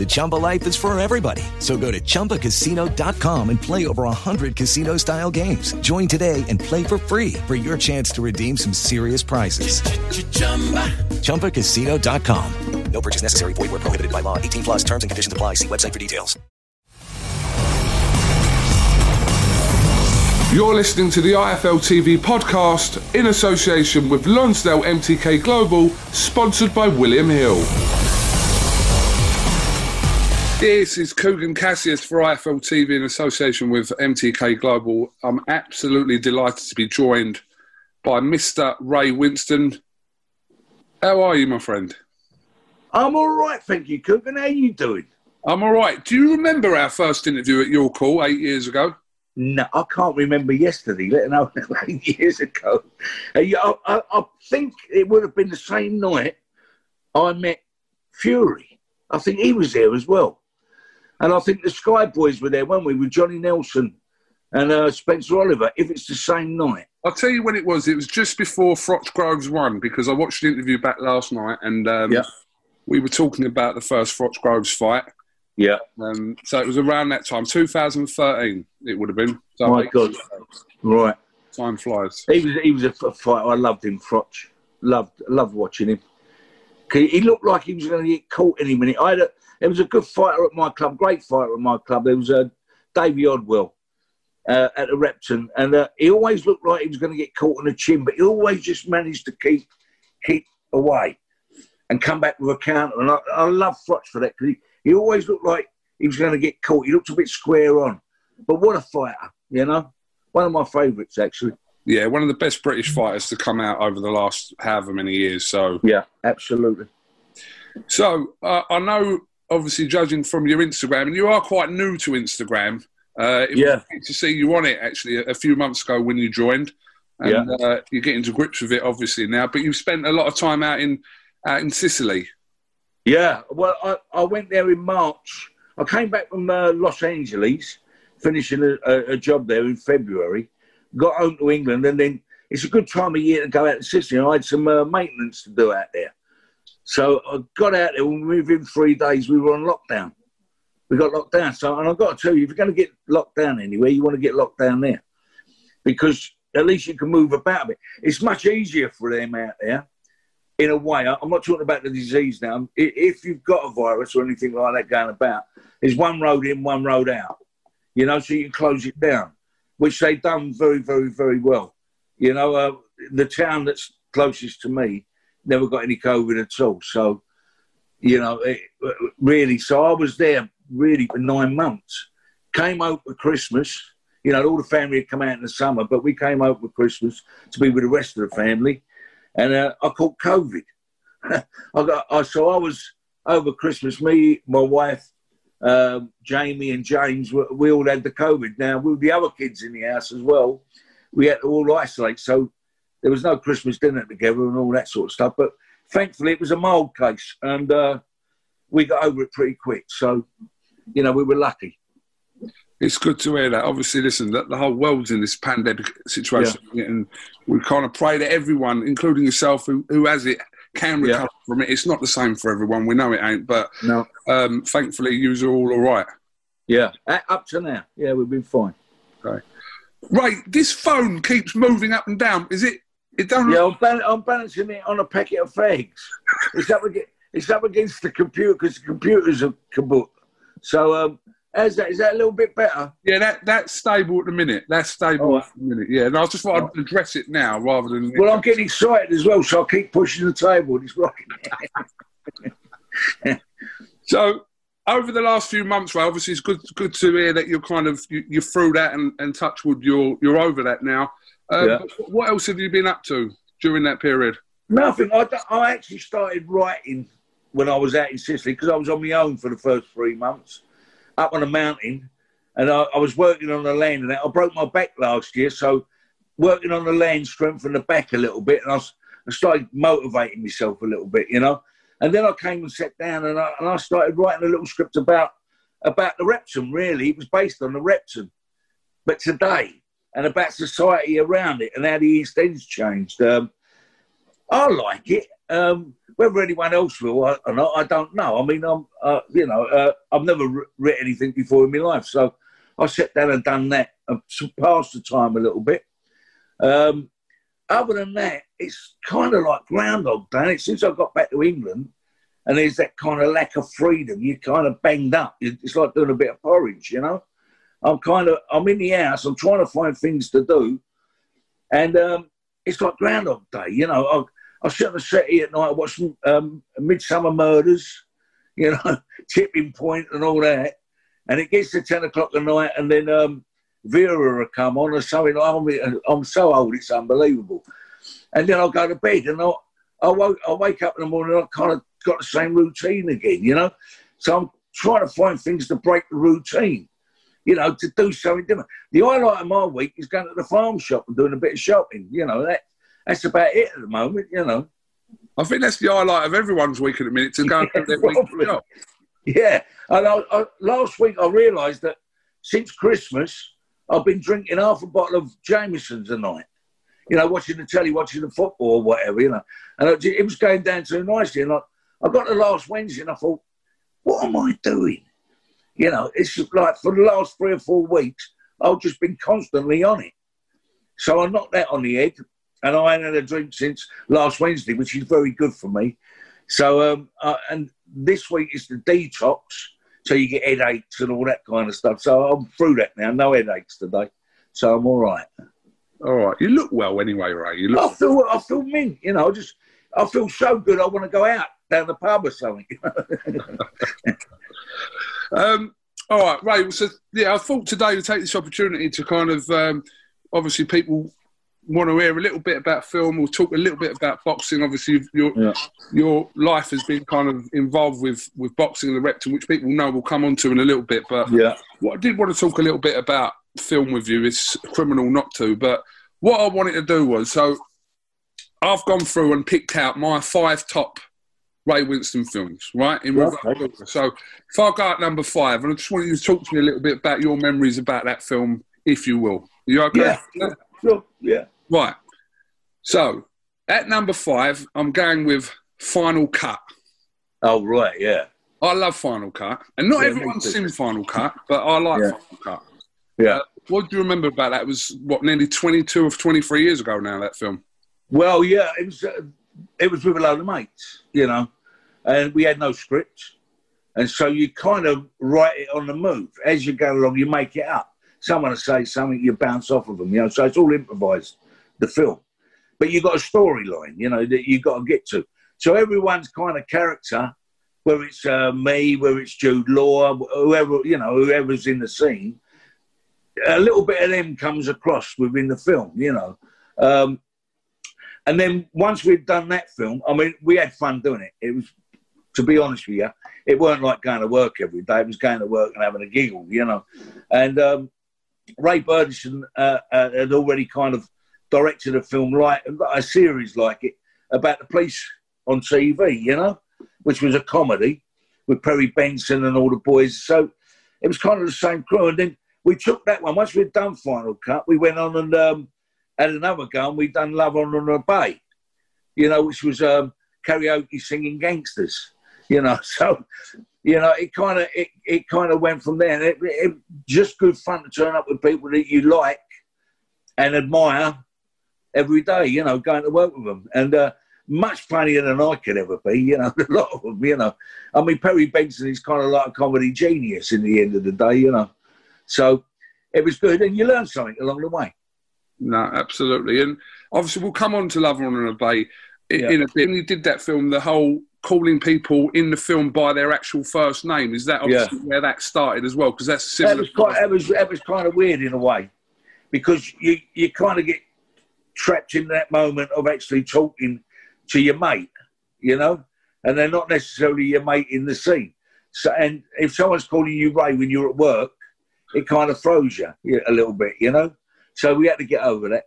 The Chumba life is for everybody. So go to ChumbaCasino.com and play over 100 casino style games. Join today and play for free for your chance to redeem some serious prizes. ChumbaCasino.com. No purchase necessary. Void where prohibited by law. 18 plus terms and conditions apply. See website for details. You're listening to the IFL TV podcast in association with Lonsdale MTK Global, sponsored by William Hill. This is Kugan Cassius for IFL TV in association with MTK Global. I'm absolutely delighted to be joined by Mr. Ray Winstone. How are you, my friend? I'm all right, thank you, Kugan. How are you doing? I'm all right. Do you remember our first interview at your call eight years ago? No, I can't remember yesterday, let alone eight years ago. I, I, I think it would have been the same night I met Fury. I think he was there as well. And I think the Sky Boys were there, weren't we, with Johnny Nelson and uh, Spencer Oliver, if it's the same night. I'll tell you when it was. It was just before Froch Groves won because I watched the interview back last night and um, Yeah. we were talking about the first Froch Groves fight. Yeah. Um, so it was around that time, 2013, it would have been. So My God. Right. Time flies. He was he was a fighter. I loved him, Froch. Loved loved watching him. He looked like he was going to get caught any minute. I had a, there was a good fighter at my club, great fighter at my club. There was a Davey Odwell uh, at the Repton, and uh, he always looked like he was going to get caught on the chin, but he always just managed to keep keep away and come back with a counter. And I, I love Froch for that because he, he always looked like he was going to get caught. He looked a bit square on, but what a fighter, you know. One of my favourites, actually. Yeah, one of the best British fighters to come out over the last however many years. So Yeah, absolutely. So uh, I know, obviously, judging from your Instagram, and you are quite new to Instagram. Uh, it Yeah. to see you on it actually a, a few months ago when you joined, and uh, you're getting to grips with it obviously now. But you've spent a lot of time out in out in Sicily. Yeah, well, I, I went there in March. I came back from uh, Los Angeles, finishing a, a, a job there in February. Got home to England, and then it's a good time of year to go out to Sicily. I had some uh, maintenance to do out there. So I got out there, and within three days, we were on lockdown. We got locked down. So, and I've got to tell you, if you're going to get locked down anywhere, you want to get locked down there because at least you can move about a bit. It's much easier for them out there in a way. I'm not talking about the disease now. If you've got a virus or anything like that going about, there's one road in, one road out. You know, so you can close it down, which they've done very, very, very well. You know, uh, the town that's closest to me never got any COVID at all. So, you know, it, really. So I was there really for nine months. Came out for Christmas. You know, all the family had come out in the summer, but we came out for Christmas to be with the rest of the family, and uh, I caught COVID. I got, I, so I was over Christmas. Me, my wife, um, Jamie, and James. We, we all had the COVID. Now with the other kids in the house as well, we had to all isolate. So there was no Christmas dinner together and all that sort of stuff. But thankfully, it was a mild case, and uh, we got over it pretty quick. So, you know, we were lucky. It's good to hear that. Obviously, listen, that the whole world's in this pandemic situation, and we kind of pray that everyone, including yourself, who, who has it, can recover from it. It's not the same for everyone. We know it ain't, but No. um, thankfully, you're all all right. Yeah. Up to now. Yeah, we've been fine. Right, this phone keeps moving up and down. Is it? It don't. Yeah, I'm, bal- I'm balancing it on a packet of fags. It's up against, it's up against the computer because the computer's a kaboot. So, um, how's that? Is that a little bit better? Yeah, that that's stable at the minute. That's stable right. at the minute. Yeah, and I just thought I'd address it now rather than. Well, I'm getting excited as well, so I keep pushing the table. and It's rocking. So over the last few months, right, obviously it's good good to hear that you're kind of you, you're through that and, and touch wood, you're you're over that now. Um, Yeah. What else have you been up to during that period? Nothing. I, I actually started writing when I was out in Sicily because I was on my own for the first three months up on a mountain and I, I was working on the land and. I broke my back last year, so working on the land strengthened the back a little bit and I started motivating myself a little bit, you know. And then I came and sat down and I, and I started writing a little script about about the Repton, really. It was based on the Repton. But today, and about society around it and how the East End's changed. Um, I like it. Um, whether anyone else will or not, I don't know. I mean, I'm, uh, you know, uh, I've never wr- written anything before in my life, so I sat down and done that and s- passed the time a little bit. Um, other than that, it's kind of like Groundhog Day. And Since I got back to England, and there's that kind of lack of freedom, you're kind of banged up. It's like doing a bit of porridge, you know. I'm kind of, I'm in the house. I'm trying to find things to do, and um, it's like Groundhog Day, you know. I, I sit on the settee at night, watch um, Midsomer Murders, you know, Tipping Point and all that. And it gets to 10 o'clock at night, and then um, Vera will come on or something. I'm, I'm so old, it's unbelievable. And then I'll go to bed, and I'll, I, woke, I wake up in the morning, I kind of got the same routine again, you know. So I'm trying to find things to break the routine, you know, to do something different. The highlight of my week is going to the farm shop and doing a bit of shopping, you know. That that's about it at the moment, you know. I think that's the highlight of everyone's week at the minute to go and do their week job. Yeah, and I, I, last week I realised that since Christmas I've been drinking half a bottle of Jameson's a night. You know, watching the telly, watching the football or whatever. You know, and it, it was going down too nicely. And I, I got the last Wednesday, and I thought, what am I doing? You know, it's like for the last three or four weeks I've just been constantly on it. So I knocked that on the head, and I ain't had a drink since last Wednesday, which is very good for me. So, um, uh, and this week is the detox, so you get headaches and all that kind of stuff. So I'm through that now, no headaches today. So I'm all right. All right, you look well anyway, Ray. You look. I feel, I feel mint, you know, I just, I feel so good. I want to go out down the pub or something. Um, all right, Ray. So yeah, I thought today to take this opportunity to kind of um, obviously people want to hear a little bit about film. We'll talk a little bit about boxing. Obviously, your Yeah. your life has been kind of involved with with boxing and the Repton, which people know we'll come on to in a little bit. But yeah. what I did want to talk a little bit about film with you. It's criminal not to, but what I wanted to do was so I've gone through and picked out my five top Ray Winstone films, right? In Okay. So if I go at number five, and I just want you to talk to me a little bit about your memories about that film, if you will. You okay? Yeah. yeah. Sure. Yeah. Right. So at number five, I'm going with Final Cut. Oh, right. Yeah. I love Final Cut, and not Yeah, everyone's seen Final Cut, but I like Yeah. Final Cut. Yeah. What do you remember about that? It was what nearly 22 or 23 years ago now. That film. Well, yeah, it was uh, it was with a load of mates, you know, and we had no script, and so you kind of write it on the move as you go along. You make it up. Someone will say something, you bounce off of them, you know. So it's all improvised, the film, but you've got a storyline, you know, that you've got to get to. So everyone's kind of character, whether it's uh, me, whether it's Jude Law, whoever you know, whoever's in the scene, a little bit of them comes across within the film, you know. Um, and then once we'd done that film, I mean, we had fun doing it. It was, to be honest with you, it weren't like going to work every day. It was going to work and having a giggle, you know. And um, Ray Burdison uh, uh, had already kind of directed a film like a series like it about the police on TV, you know, which was a comedy with Perry Benson and all the boys. So it was kind of the same crew. And then we took that one. Once we'd done Final Cut, we went on and um, had another go and we'd done Love, Honour and Obey, you know, which was um, karaoke singing gangsters, you know. So, you know, it kind of it, it kind of went from there. And it, it just good fun to turn up with people that you like and admire every day. You know, going to work with them and. Uh, much funnier than I could ever be, you know, a lot of them, you know. I mean, Perry Benson is kind of like a comedy genius in the end of the day, you know. So it was good, and you learn something along the way. No, absolutely. And obviously, we'll come on to Love, Honour and Obey in, yeah. in a bit. When you did that film, the whole calling people in the film by their actual first name, is that obviously yeah. where that started as well? Because that's similar. That was, quite, that, was, that was kind of weird in a way, because you, you kind of get trapped in that moment of actually talking to your mate, you know, and they're not necessarily your mate in the scene. So, and if someone's calling you Ray when you're at work, it kind of throws you a little bit, you know. So we had to get over that.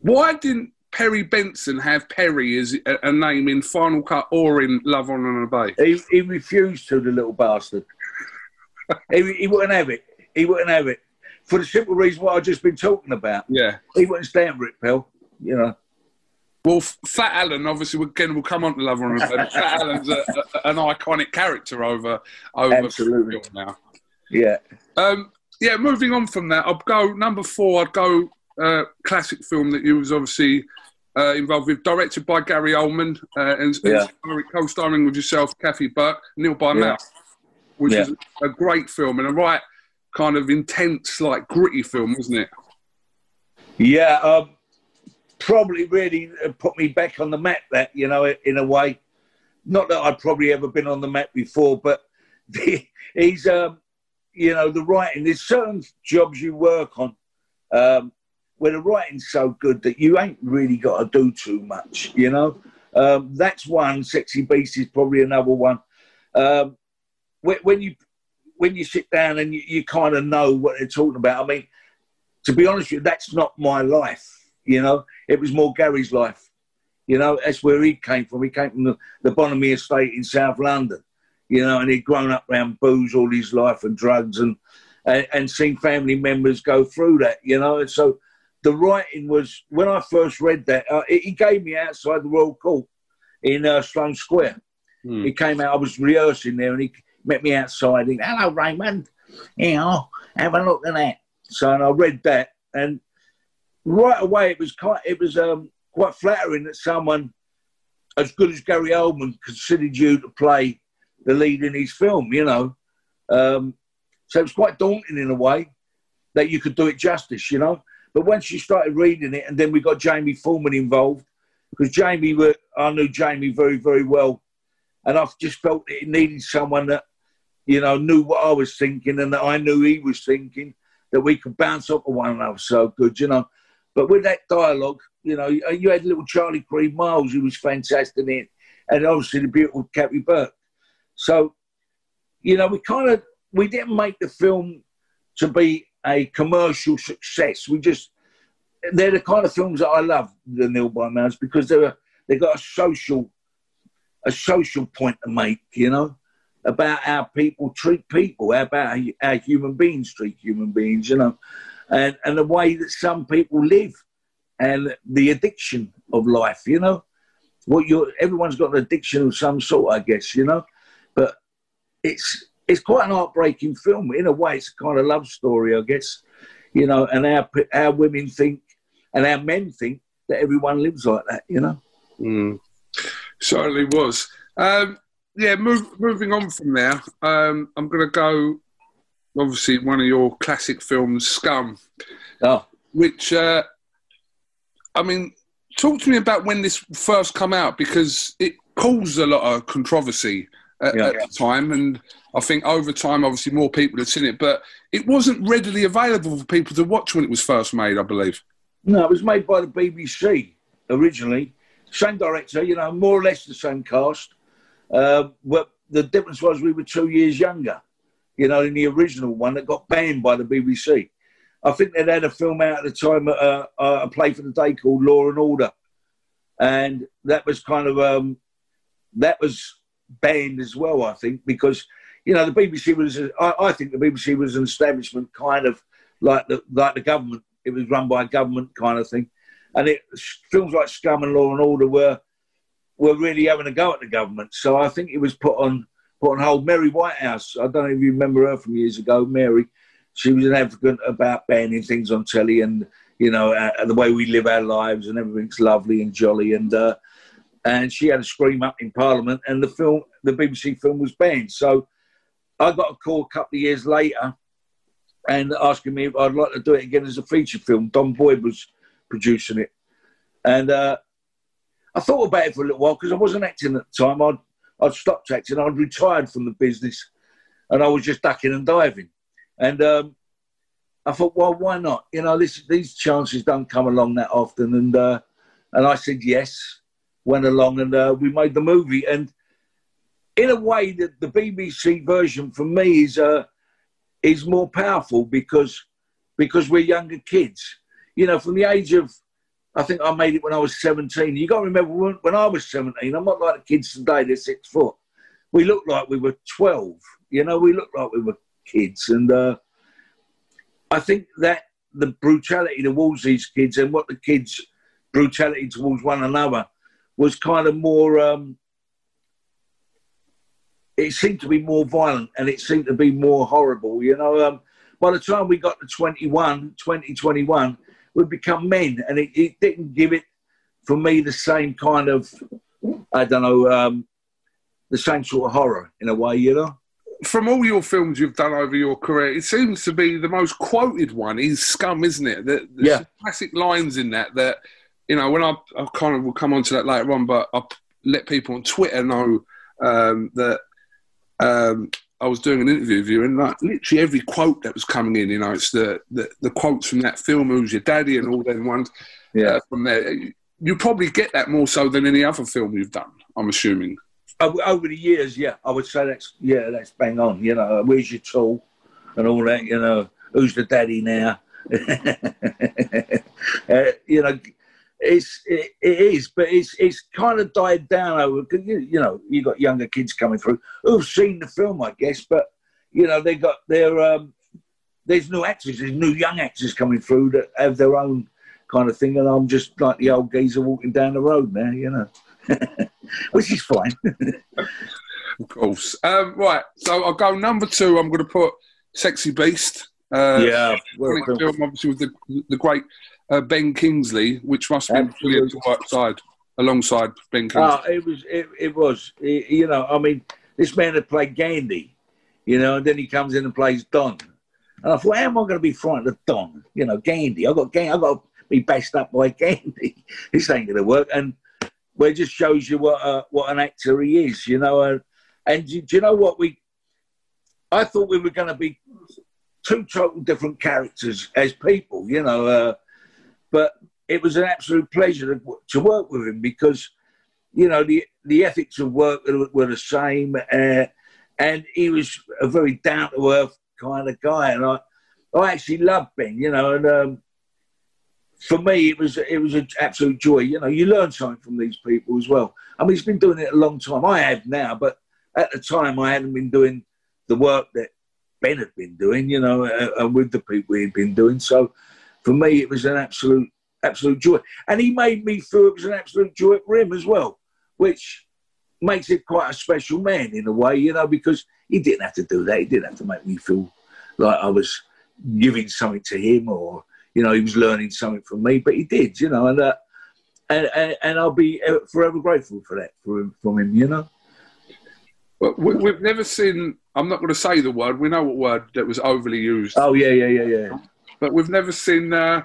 Why didn't Perry Benson have Perry as a, name in Final Cut or in Love, Honour and Obey? He, he refused to, the little bastard. he, he wouldn't have it. He wouldn't have it for the simple reason what I've just been talking about. Yeah, he wouldn't stand for it, pal. You know. Well, Fat Alan, obviously, again, we'll come on to Love on a Fat Alan's a, a, an iconic character over over Absolutely. now. Yeah. Um, yeah, moving on from that, I'd go number four. I'd go uh, classic film that you was obviously uh, involved with, directed by Gary Oldman uh, and, yeah. and co-starring with yourself, Kathy Burke, Nil by yeah. Mouth, which yeah. is a great film and a right kind of intense, like gritty film, wasn't it? Yeah. Um, probably really put me back on the map. That you know, in a way, not that I'd probably ever been on the map before, but the, he's um, you know the writing. There's certain jobs you work on um, where the writing's so good that you ain't really got to do too much. You know, um, that's one. Sexy Beast is probably another one. Um, when, you when you sit down and you, you kind of know what they're talking about. I mean, to be honest with you, that's not my life. You know, it was more Gary's life. You know, that's where he came from. He came from the, the Bonamy estate in South London, you know, and he'd grown up around booze all his life and drugs and, and, and seen family members go through that, you know. And so the writing was, when I first read that, uh, he gave me outside the Royal Court in uh, Sloane Square. Hmm. He came out, I was rehearsing there, and he met me outside. He, hello, Raymond. You know, have a look at that. So and I read that, and right away it was quite it was um, quite flattering that someone as good as Gary Oldman considered you to play the lead in his film. You know, um, so it was quite daunting in a way that you could do it justice. You know, but once you started reading it, and then we got Jamie Foreman involved because Jamie, were, I knew Jamie very very well, and I just felt that it needed someone that you know knew what I was thinking and that I knew he was thinking that we could bounce off of one another so good. You know. But with that dialogue, you know, you had little Charlie Creed Miles, who was fantastic in it, and obviously the beautiful Kathy Burke. So, you know, we kind of we didn't make the film to be a commercial success. We just they're the kind of films that I love, the Nil by Mouths, because they're they got a social a social point to make, you know, about how people treat people, about how human beings treat human beings, you know and, and the way that some people live and the addiction of life, you know. What you everyone's got an addiction of some sort, I guess, you know. It's it's quite an heartbreaking film. In a way, it's a kind of love story, I guess, you know. And our our women think and our men think that everyone lives like that, you know. Mm. Certainly was. Um, yeah, move, moving on from there, um, I'm going to go obviously one of your classic films, Scum. Oh. Which, uh, I mean, talk to me about when this first come out because it caused a lot of controversy at, yeah. at the time, and I think over time, obviously, more people had seen it, but it wasn't readily available for people to watch when it was first made. I believe. No, it was made by the BBC originally. Same director, you know, more or less the same cast. Uh, but the difference was we were two years younger you know, in the original one that got banned by the BBC. I think they'd had a film out at the time, uh, uh, a play for the day called Law and Order, and that was kind of um, that was banned as well. I think because you know the BBC was, I, I think the BBC was an establishment kind of like the like the government. It was run by government kind of thing, and it films like Scum and Law and Order were were really having a go at the government. So I think it was put on put on hold. Mary Whitehouse, I don't know if you remember her from years ago. Mary, she was an advocate about banning things on telly and you know uh, the way we live our lives and everything's lovely and jolly and. Uh, and she had a scream up in Parliament, and the film, the BBC film, was banned. So I got a call a couple of years later, and asking me if I'd like to do it again as a feature film. Don Boyd was producing it, and uh, I thought about it for a little while because I wasn't acting at the time. I'd I'd stopped acting. I'd retired from the business, and I was just ducking and diving. And um, I thought, well, why not? You know, this, these chances don't come along that often. And uh, and I said yes went along and uh, we made the movie. And in a way, the, the BBC version for me is uh, is more powerful because because we're younger kids. You know, from the age of I think I made it when I was 17. You got to remember when, when I was 17, I'm not like the kids today, they're six foot. We looked like we were 12. You know, we looked like we were kids. And uh, I think that the brutality towards these kids and what the kids' brutality towards one another was kind of more. Um, it seemed to be more violent and it seemed to be more horrible. You know, um, by the time we got to 21, 2021, we'd become men, and it, it, didn't give it for me the same kind of, I don't know, um, the same sort of horror in a way. You know. From all your films you've done over your career, it seems to be the most quoted one is Scum, isn't it? The, the yeah. classic lines in that that you know, when I, I kind of will come on to that later on, but I let people on Twitter know um, that um, I was doing an interview with you, and like literally every quote that was coming in, you know, it's the the, the quotes from that film, "Who's Your Daddy," and all them ones. Yeah, uh, from there, you probably get that more so than any other film you've done. I'm assuming. Over the years, yeah, I would say that's yeah, that's bang on. You know, where's your tool, and all that. You know, who's the daddy now? uh, you know, it's it, it is, but it's it's kind of died down over because you, you know you got younger kids coming through who've seen the film, I guess, but you know they got their um, there's new actors, there's new young actors coming through that have their own kind of thing, and I'm just like the old geezer walking down the road now, you know, which is fine. of course, um, right. So I'll go number two. I'm going to put "Sexy Beast." Uh, yeah, well, film, obviously with the the great uh, Ben Kingsley, which must have been brilliant to work side alongside Ben Kingsley. Oh, it was. It, it was. It, you know, I mean, this man had played Gandhi, you know, and then he comes in and plays Don. And I thought, how am I going to be frightened of Don? You know, Gandhi. I got Gandhi. I got to be bashed up by Gandhi. this ain't going to work. And well, it just shows you what uh, what an actor he is, you know. Uh, and do, do you know what we? I thought we were going to be two total different characters as people, you know. Uh, but it was an absolute pleasure to, to work with him because, you know, the, the ethics of work were, the same. Uh, and he was a very down to earth kind of guy. And I, I actually loved Ben, you know, and um, for me, it was it was an absolute joy. You know, you learn something from these people as well. I mean, he's been doing it a long time. I have now, but at the time, I hadn't been doing the work that Ben had been doing. You know, uh, and with the people he'd been doing. So for me, it was an absolute, absolute joy. And he made me feel it was an absolute joy for him as well, which makes it quite a special man in a way, you know, because he didn't have to do that. He didn't have to make me feel like I was giving something to him or, you know, he was learning something from me, but he did, you know, and, uh, and, and, and I'll be forever grateful for that for him, from him, you know. Well, we've never seen. I'm not going to say the word. We know what word that was overly used. Oh yeah, yeah, yeah, yeah but we've never seen uh,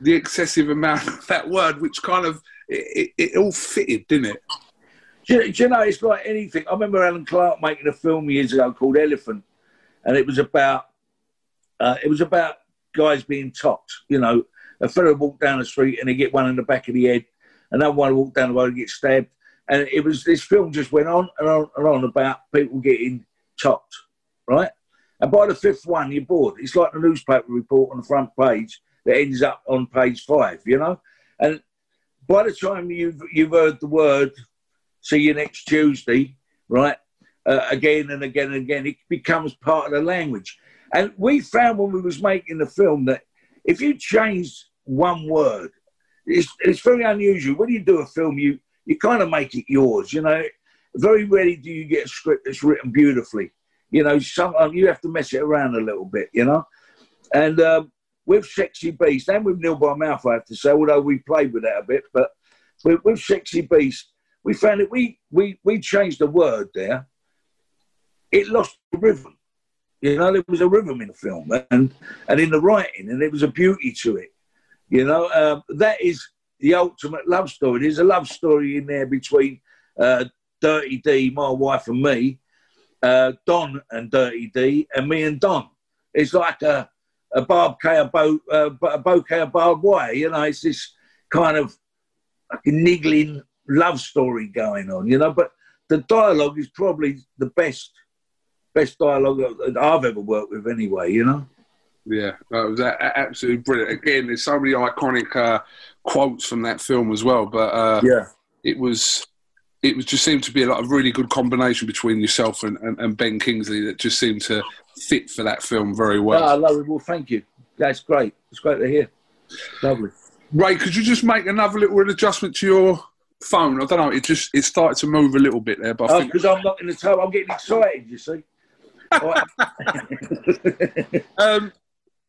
the excessive amount of that word, which kind of it, it, it all fitted, didn't it? Do you, do you, know, it's like anything. I remember Alan Clarke making a film years ago called Elephant, and it was about uh, it was about guys being topped. You know, a fellow walk down the street and he get one in the back of the head, another one walk down the road and get stabbed, and it was this film just went on and on and on about people getting topped, right? And by the fifth one, you're bored. It's like the newspaper report on the front page that ends up on page five, you know? And by the time you've, you've heard the word, see you next Tuesday, right? Uh, again and again and again, it becomes part of the language. And we found when we was making the film that if you change one word, it's, it's very unusual. When you do a film, you, you kind of make it yours. You know, very rarely do you get a script that's written beautifully. You know, sometimes you have to mess it around a little bit. You know, and um, with Sexy Beast and with Nil by Mouth, I have to say, although we played with that a bit, but with, with Sexy Beast, we found that we we we changed the word there. It lost the rhythm. You know, there was a rhythm in the film and and in the writing, and there was a beauty to it. You know, um, that is the ultimate love story. There's a love story in there between uh, Dirty D, my wife, and me, uh, Don and Dirty D, and me and Don. It's like a a of bow, uh, a bouquet of barbed wire. You know, it's this kind of like a niggling love story going on. You know, but the dialogue is probably the best best dialogue that I've ever worked with, anyway. You know. Yeah, that was absolutely brilliant. Again, there's so many iconic uh, quotes from that film as well. But uh, yeah, it was it was just seemed to be a lot of really good combination between yourself and, and, and, Ben Kingsley that just seemed to fit for that film very well. Oh, lovely. Well, thank you. That's great. It's great to hear. Lovely. Ray, could you just make another little adjustment to your phone? I don't know. It just it started to move a little bit there, but because oh, I'm not in the tub, I'm getting excited. You see. um,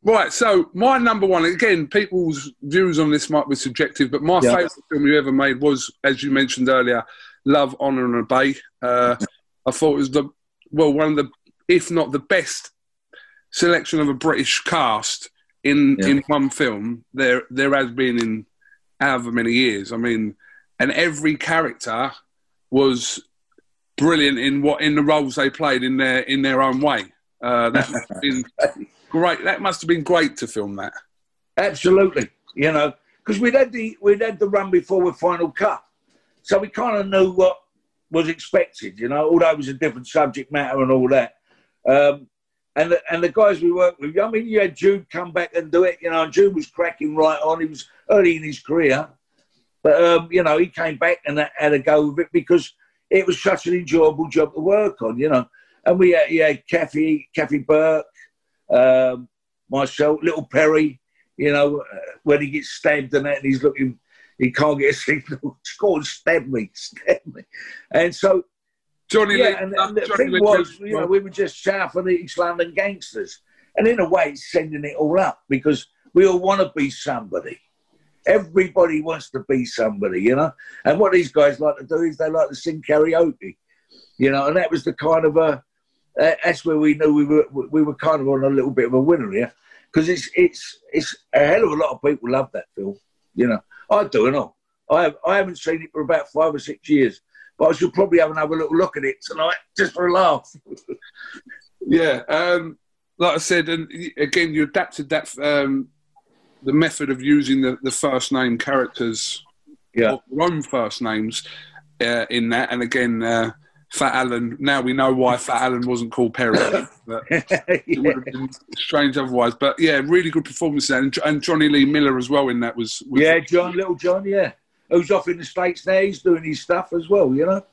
right, so my number one again. People's views on this might be subjective, but my yeah. favourite film you ever made was, as you mentioned earlier, Love, Honour and Obey. Uh, I thought it was the well one of the, if not the best, selection of a British cast in yeah. in one film there there has been in however many years. I mean, and every character was brilliant in what in the roles they played in their in their own way. Uh, that must have been great. That must have been great to film that. Absolutely, you know, because we'd had the we'd had the run before with Final Cut, so we kind of knew what was expected. You know, although it was a different subject matter and all that. Um, and the, and the guys we worked with, I mean, you had Jude come back and do it. You know, Jude was cracking right on. He was early in his career, but um, you know, he came back and had a go with it because it was such an enjoyable job to work on, you know. And we had, yeah, Kathy, Kathy Burke, um, myself, little Perry, you know, uh, when he gets stabbed and that, and he's looking, he can't get a signal. On, stab me, stab me. And so, Johnny yeah, Lee, and, uh, and the Johnny thing Lee was, you know, we were just South and East London gangsters. And in a way, it's sending it all up because we all want to be somebody. Everybody wants to be somebody, you know. And what these guys like to do is they like to sing karaoke, you know. And that was the kind of a that's where we knew we were we were kind of on a little bit of a winner here because it's it's it's a hell of a lot of people love that film, you know. I do, and all. I have, I haven't seen it for about five or six years, but I should probably have another little look at it tonight just for a laugh. yeah, um, like I said, and again, you adapted that um, the method of using the, the first name characters, yeah, your own first names uh, in that. And again, uh, Fat Alan. Now we know why Fat Alan wasn't called Perry. It would have been strange otherwise. But yeah, really good performance there, and, and Jonny Lee Miller as well in that was. was yeah, John, little John. Yeah, who's off in the states now. He's doing his stuff as well. You know.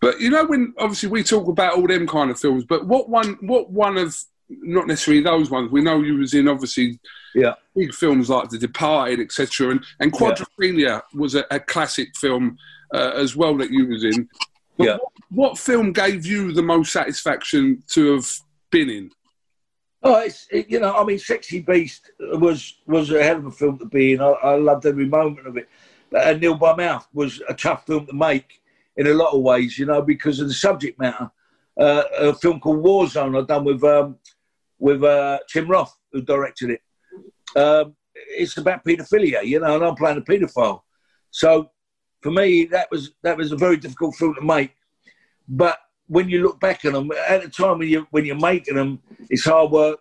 But you know when obviously we talk about all them kind of films, but what one what one of not necessarily those ones. We know you was in obviously yeah big films like The Departed, etc. And and Quadrophenia yeah. was a, a, classic film uh, as well that you was in. But yeah. What, what, film gave you the most satisfaction to have been in? Oh, it's it, you know, I mean, Sexy Beast was was a hell of a film to be in. I, I loved every moment of it. And Nil by Mouth was a tough film to make in a lot of ways, you know, because of the subject matter. Uh, a film called Warzone I've done with um, with uh, Tim Roth, who directed it. Um, it's about paedophilia, you know, and I'm playing a paedophile. So for me, that was that was a very difficult film to make. But when you look back on them, at the time when you when you're making them, it's hard work,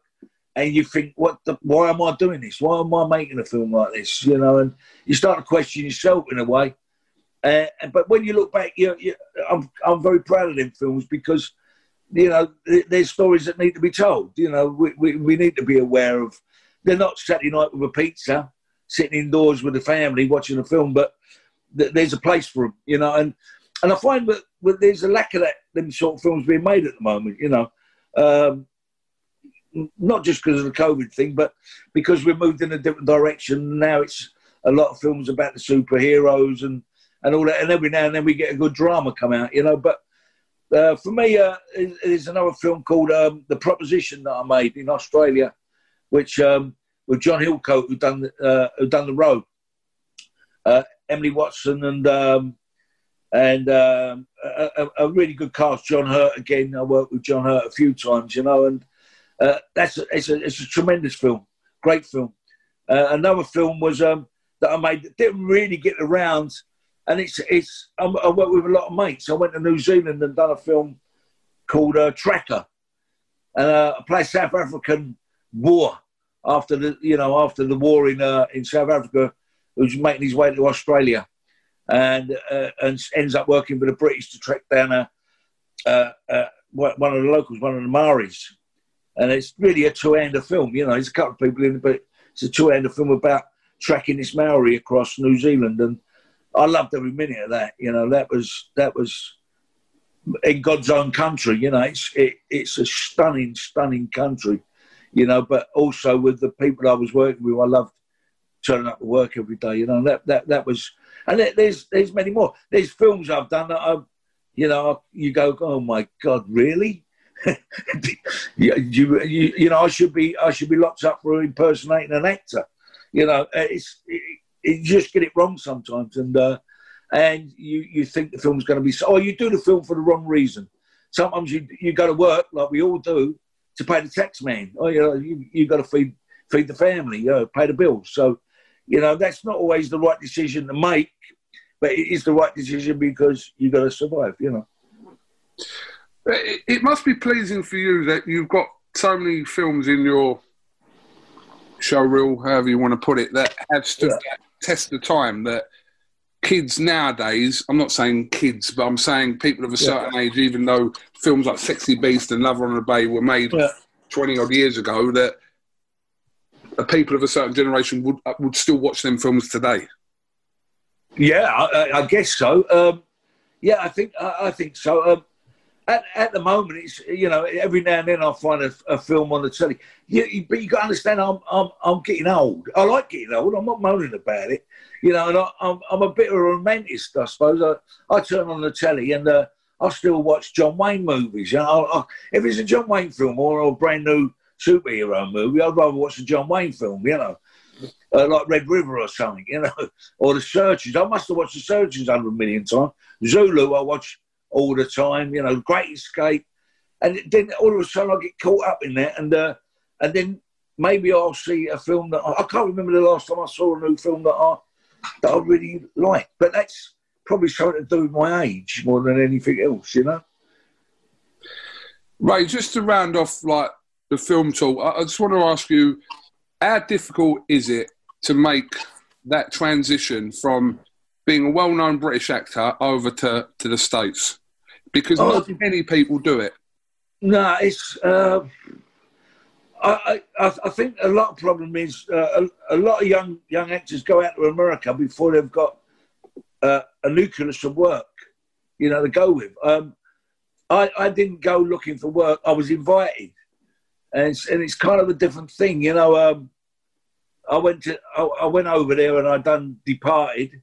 and you think, what? The, why am I doing this? Why am I making a film like this? You know, and you start to question yourself in a way. Uh, but when you look back, you, you, I'm I'm very proud of them films because you know, there's stories that need to be told. You know, we, we, we need to be aware of. They're not Saturday night with a pizza, sitting indoors with the family watching a film, but there's a place for them. You know, and and I find that, there's a lack of that them sort of films being made at the moment. You know, um, not just because of the COVID thing, but because we've moved in a different direction. Now it's a lot of films about the superheroes and and all that. And every now and then we get a good drama come out, you know. But uh, for me, uh, there's another film called um, The Proposition that I made in Australia, which um, with John Hillcoat who done uh, who done the road, uh, Emily Watson and um, and um, a, a, really good cast. John Hurt again. I worked with John Hurt a few times, you know, and uh, that's a, it's a it's a tremendous film, great film. Uh, another film was um, that I made that didn't really get around, and it's it's I'm, i work with a lot of mates. I went to New Zealand and done a film called uh, Tracker, and uh, I play South African war after the you know after the war in uh, in South Africa, who's making his way to Australia, and uh, and ends up working with the British to track down a, one of the locals, one of the Maoris, and it's really a two-hander film. You know, there's a couple of people in it, but it's a two-hander film about tracking this Maori across New Zealand, and I loved every minute of that. You know, that was that was in God's own country. You know, it's it, it's a stunning, stunning country. You know, but also with the people I was working with, I loved turning up to work every day. You know, that that that was, and there's there's many more. There's films I've done that I, you know, you go, oh my God, really? you, you, you know, I should be I should be locked up for impersonating an actor. You know, it's it, you just get it wrong sometimes, and uh, and you you think the film's going to be so. Oh, you do the film for the wrong reason. Sometimes you you go to work like we all do to pay the tax man. Oh, you know, you you got to feed feed the family, you know, pay the bills. So, you know, that's not always the right decision to make, but it is the right decision because you've got to survive. You know. It must be pleasing for you that you've got so many films in your show reel, however you want to put it, that have stood yeah. that test of time. That kids nowadays, I'm not saying kids, but I'm saying people of a certain yeah. age, even though films like Sexy Beast and Love, Honour and Obey were made yeah. 20 odd years ago, that people of a certain generation would uh, would still watch them films today. Yeah, I, I guess so. Um, yeah, I think I, I think so. Um, at, at the moment, it's you know every now and then I find a, a film on the telly. You, you, but you got to understand, I'm, I'm I'm getting old. I like getting old. I'm not moaning about it, you know. And I, am I'm, I'm a bit of a romanticist, I suppose. I, I turn on the telly and uh, I still watch John Wayne movies. You know, I, if it's a John Wayne film or a brand new superhero movie, I'd rather watch a John Wayne film. You know. Uh, like Red River or something, you know, or The Searchers. I must have watched The Searchers hundred million times. Zulu, I watch all the time. You know, Great Escape, and then all of a sudden I get caught up in that, and uh, and then maybe I'll see a film that I, I, can't remember the last time I saw a new film that I that I really like. But that's probably something to do with my age more than anything else, you know. Ray, just to round off like the film talk, I, I just want to ask you, how difficult is it to make that transition from being a well-known British actor over to, to the States? because oh, not many people do it. No, it's. Uh, I, I, I think a lot of problem is uh, a, a, lot of young young actors go out to America before they've got uh, a nucleus of work, you know, to go with. Um, I, I didn't go looking for work. I was invited, and it's, and it's kind of a different thing, you know. Um, I went to I, I, went over there and I done Departed.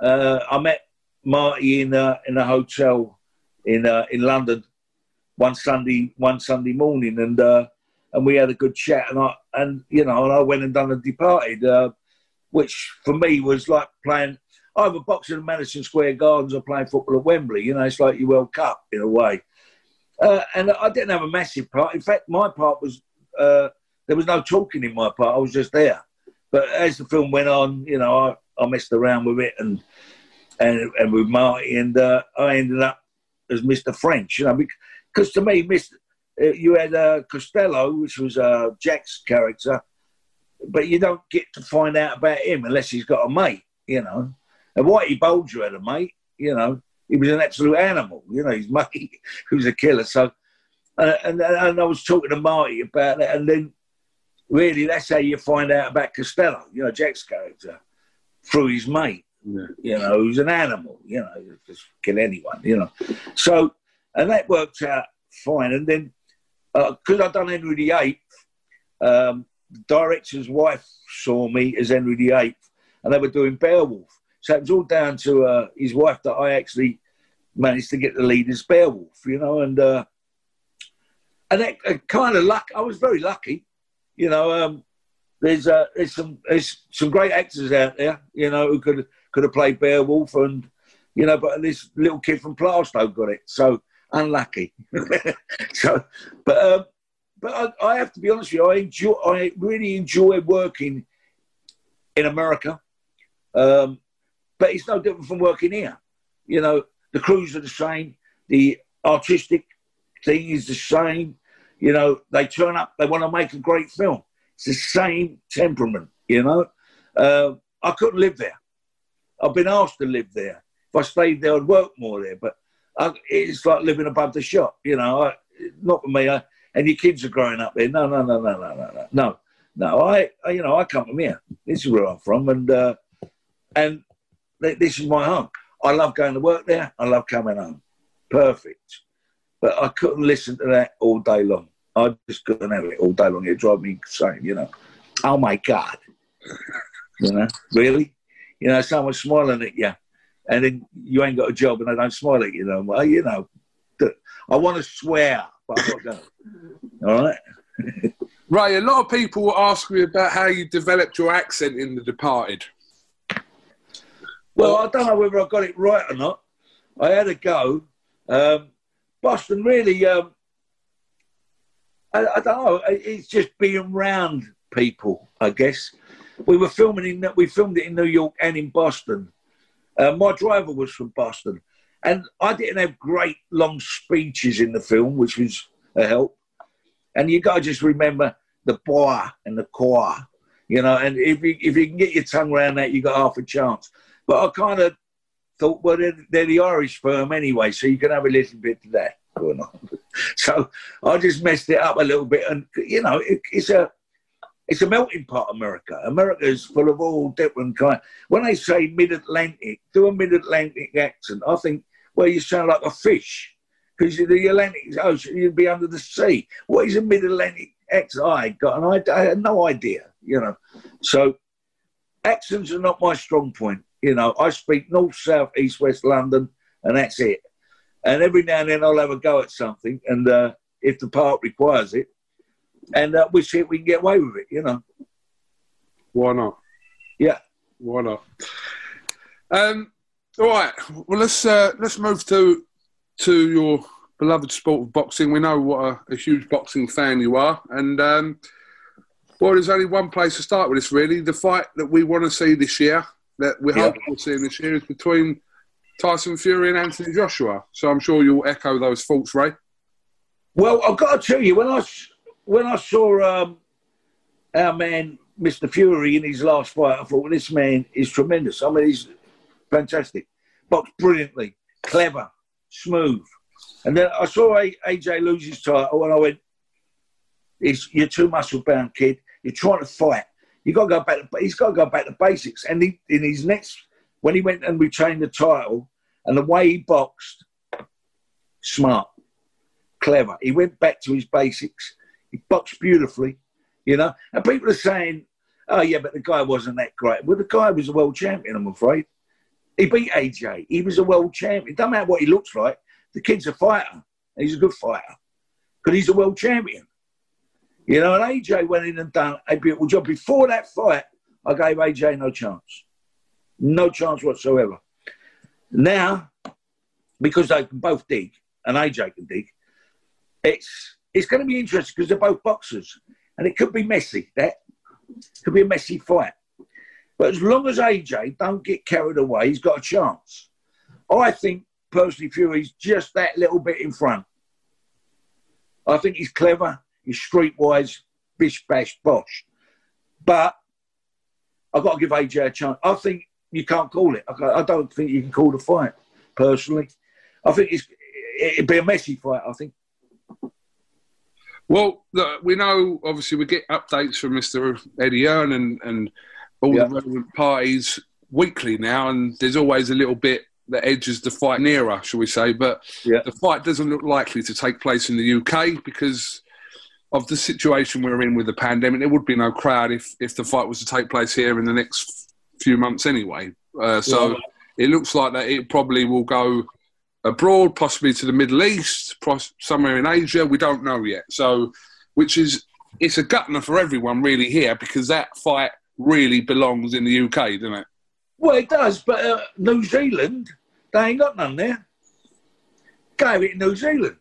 Uh, I met Marty in a, in a hotel in uh, in London one Sunday one Sunday morning, and uh, and we had a good chat, and I and you know, and I went and done a Departed, uh, which for me was like playing either boxing at Madison Square Gardens or playing football at Wembley. You know, it's like your World Cup in a way. Uh, and I didn't have a massive part. In fact, my part was uh, there was no talking in my part. I was just there. But as the film went on, you know, I, I messed around with it and and and with Marty, and uh, I ended up as Mr. French, you know, because to me, Mr. Uh, you had uh, Costello, which was uh, Jack's character, but you don't get to find out about him unless he's got a mate, you know. And Whitey Bulger had a mate, you know. He was an absolute animal, you know. His mate, who was a killer. So, uh, and and I was talking to Marty about that, and then really that's how you find out about Costello, you know, Jack's character, through his mate. Yeah. You know, he's an animal. You know, just kill anyone. You know, so and that worked out fine. And then because uh, I'd done Henry VIII, um, the director's wife saw me as Henry VIII, and they were doing Beowulf. So it was all down to uh, his wife that I actually managed to get the lead as Beowulf, you know, and uh, and that uh, kind of luck. I was very lucky, you know. Um, there's uh, there's some there's some great actors out there, you know, who could could have played Beowulf, and you know, but this little kid from Plaistow got it, so unlucky. so, but um, but I, I, have to be honest with you, I enjoy, I really enjoy working in America. Um, but it's no different from working here. You know, the crews are the same, the artistic thing is the same. You know, they turn up, they want to make a great film. It's the same temperament, you know. Uh, I couldn't live there. I've been asked to live there. If I stayed there, I'd work more there. But I, it's like living above the shop, you know. I, not for me. I, and your kids are growing up there. No, no, no, no, no, no, no, no. No, I, I you know, I come from here. This is where I'm from, and uh, and this is my home. I love going to work there. I love coming home. Perfect. But I couldn't listen to that all day long. I just couldn't have it all day long. It drove me insane, you know. Oh my God. you know, really? You know, someone smiling at you and then you ain't got a job and they don't smile at you. know, well, you know, I want to swear, but I'm not going All right? Ray, a lot of people ask me about how you developed your accent in The Departed. Well, I don't know whether I got it right or not. I had a go. Um, Boston really, um, I, I, don't know. It's just being around people, I guess. We were filming in we filmed it in New York and in Boston. Uh, my driver was from Boston, and I didn't have great long speeches in the film, which was a help. And you got to just remember the boy and the choir, you know. And if you if you can get your tongue around that, you got half a chance. But I kind of thought, well, they're, they're, the Irish firm anyway, so you can have a little bit of that going on. so I just messed it up a little bit, and you know, it, it's a it's a melting pot. America. America is full of all different kind. When they say mid-Atlantic, do a mid-Atlantic accent. I think, well, you sound like a fish because the Atlantic oh, Ocean, you'd be under the sea. What is a mid-Atlantic accent? I got an idea. I had no idea. You know, so accents are not my strong point. You know, I speak north, south, east, west London, and that's it. And every now and then I'll have a go at something, and uh, if the part requires it, and uh, we see if we can get away with it. You know, why not? Yeah, why not? Um, all right. Well, let's uh, let's move to to your beloved sport of boxing. We know what a, a huge boxing fan you are, and um, well, there's only one place to start with this. Really, the fight that we want to see this year that we hope we'll see in this year is between Tyson Fury and Anthony Joshua. So I'm sure you'll echo those thoughts, Ray. Well, I've got to tell you, when I when I saw um, our man Mr. Fury in his last fight, I thought, well, this man is tremendous. I mean, he's fantastic, boxed brilliantly, clever, smooth. And then I saw AJ lose his title, and I went, "You're too muscle bound, kid. You're trying to fight you got to go back. He's got to go back to basics. And he, in his next, when he went and retained the title, and the way he boxed, smart, clever. He went back to his basics. He boxed beautifully, you know. And people are saying, "Oh yeah, but the guy wasn't that great." Well, the guy was a world champion. I'm afraid he beat AJ. He was a world champion. Doesn't matter what he looks like. The kid's a fighter. He's a good fighter because he's a world champion. You know, and AJ went in and done a beautiful job. Before that fight, I gave AJ no chance. No chance whatsoever. Now, because they can both dig, and AJ can dig, it's it's going to be interesting because they're both boxers. And it could be messy. That could be a messy fight. But as long as AJ don't get carried away, he's got a chance. I think personally Fury's just that little bit in front. I think he's clever. He's streetwise, bish bash bosh. But I've got to give AJ a chance. I think you can't call it. I don't think you can call the fight, personally. I think it's, it'd be a messy fight, I think. Well, look, we know, obviously, we get updates from Mr. Eddie Hearn and, and all the relevant parties weekly now, and there's always a little bit that edges the fight nearer, shall we say. But the fight doesn't look likely to take place in the UK because of the situation we're in with the pandemic, there would be no crowd if, if the fight was to take place here in the next few months anyway. Uh, so Yeah. it looks like that it probably will go abroad, possibly to the Middle East, somewhere in Asia. We don't know yet. So, which is it's a gutner for everyone really here because that fight really belongs in the UK, doesn't it? Well, it does, but uh, New Zealand, they ain't got none there. Gave it in New Zealand.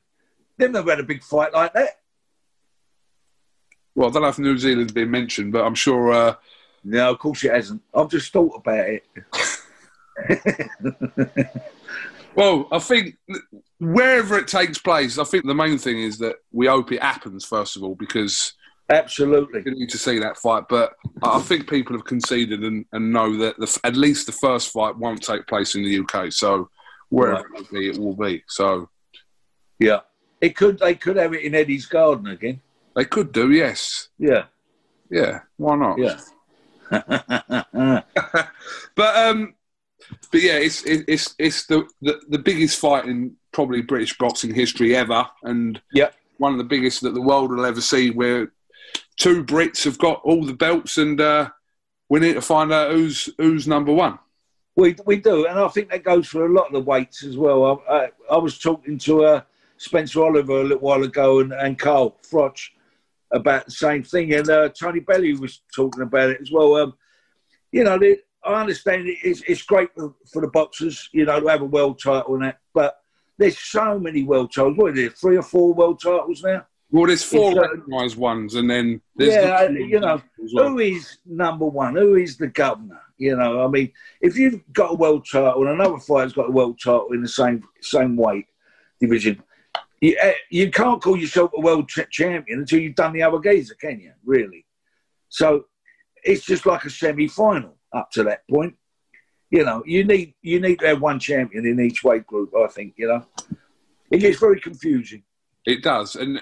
They've never had a big fight like that. Well, I don't know if New Zealand's been mentioned, but I'm sure. Uh, No, of course it hasn't. I've just thought about it. well, I think wherever it takes place, I think the main thing is that we hope it happens first of all because Absolutely. we need to see that fight. But I think people have conceded and, and know that the, at least the first fight won't take place in the UK. So wherever Right. it will be, it will be. So Yeah. It could. They could have it in Eddie's garden again. They could do, yes, Yeah. yeah. Why not? Yeah. but um, but yeah, it's it- it's it's the, the the biggest fight in probably British boxing history ever, and Yeah. one of the biggest that the world will ever see. Where two Brits have got all the belts, and uh, we need to find out who's who's number one. We, we do, and I think that goes for a lot of the weights as well. I, I, I was talking to uh, Spencer Oliver a little while ago and, and Carl Froch about the same thing, and uh, Tony Bellew was talking about it as well. Um, you know, they, I understand it, it's, it's great for, for the boxers, you know, to have a world title and that, but there's so many world titles. What are there, three or four world titles now? Well, there's four It's, uh, recognised ones, and then there's yeah, the- you know, well. who is number one? Who is the governor? You know, I mean, if you've got a world title and another fighter's got a world title in the same same weight division, you, eh, you can't call yourself a world ch- champion until you've done the other geezer, can you? Really? So it's just like a semi-final up to that point. You know, you need you need to have one champion in each weight group. I think you know, it gets very confusing. It does. And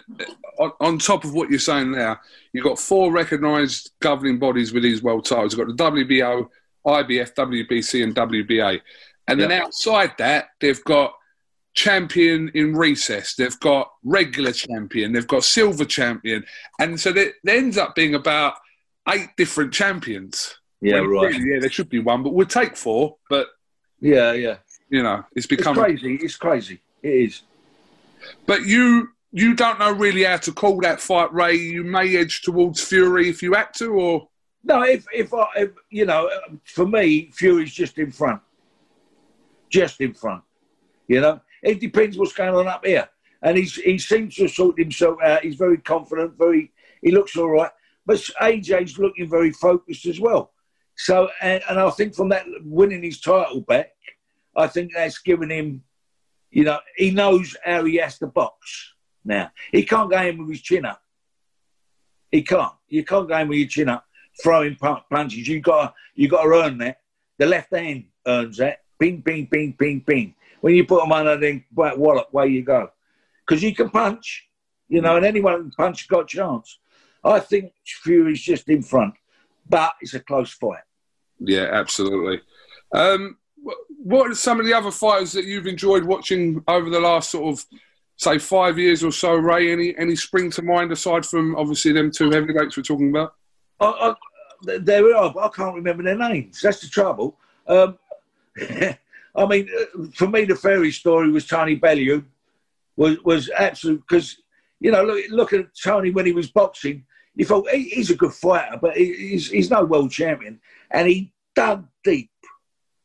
on, on top of what you're saying there, you've got four recognised governing bodies with these world titles. You've got the WBO, IBF, WBC, and WBA. And then outside that, they've got champion in recess, they've got regular champion, they've got silver champion. And so there there ends up being about eight different champions. Yeah, When right. really, yeah, there should be one, but we'll take four. But, Yeah, yeah. you know, it's It's crazy. It's crazy. It is. But you you don't know really how to call that fight, Ray. You may edge towards Fury if you had to, or No, if if I, if, you know, uh, for me, Fury's just in front, just in front. You know, it depends what's going on up here, and he's he seems to have sorted himself out. He's very confident, very he looks all right, but AJ's looking very focused as well. So, and, and I think from that winning his title back, I think that's given him, you know, he knows how he has to box now. He can't go in with his chin up. He can't. You can't go in with your chin up, throwing pu- punches. You got you got to earn that. The left hand earns that. Ping, ping, ping, ping, ping. When you put them under, then that wallop, way you go. Because you can punch, you know, and anyone who can punch got a chance. I think Fury's just in front, but it's a close fight. yeah, absolutely. Um, what are some of the other fighters that you've enjoyed watching over the last sort of say five years or so, Ray? Any any spring to mind aside from obviously them two heavyweights we're talking about? I, I, there we are, but I can't remember their names. That's the trouble. Um, I mean, uh, for me, the fairy story was Tony Bellew was was absolute because you know look look at Tony when he was boxing. You thought he, he's a good fighter, but he, he's he's no world champion, and he dug deep.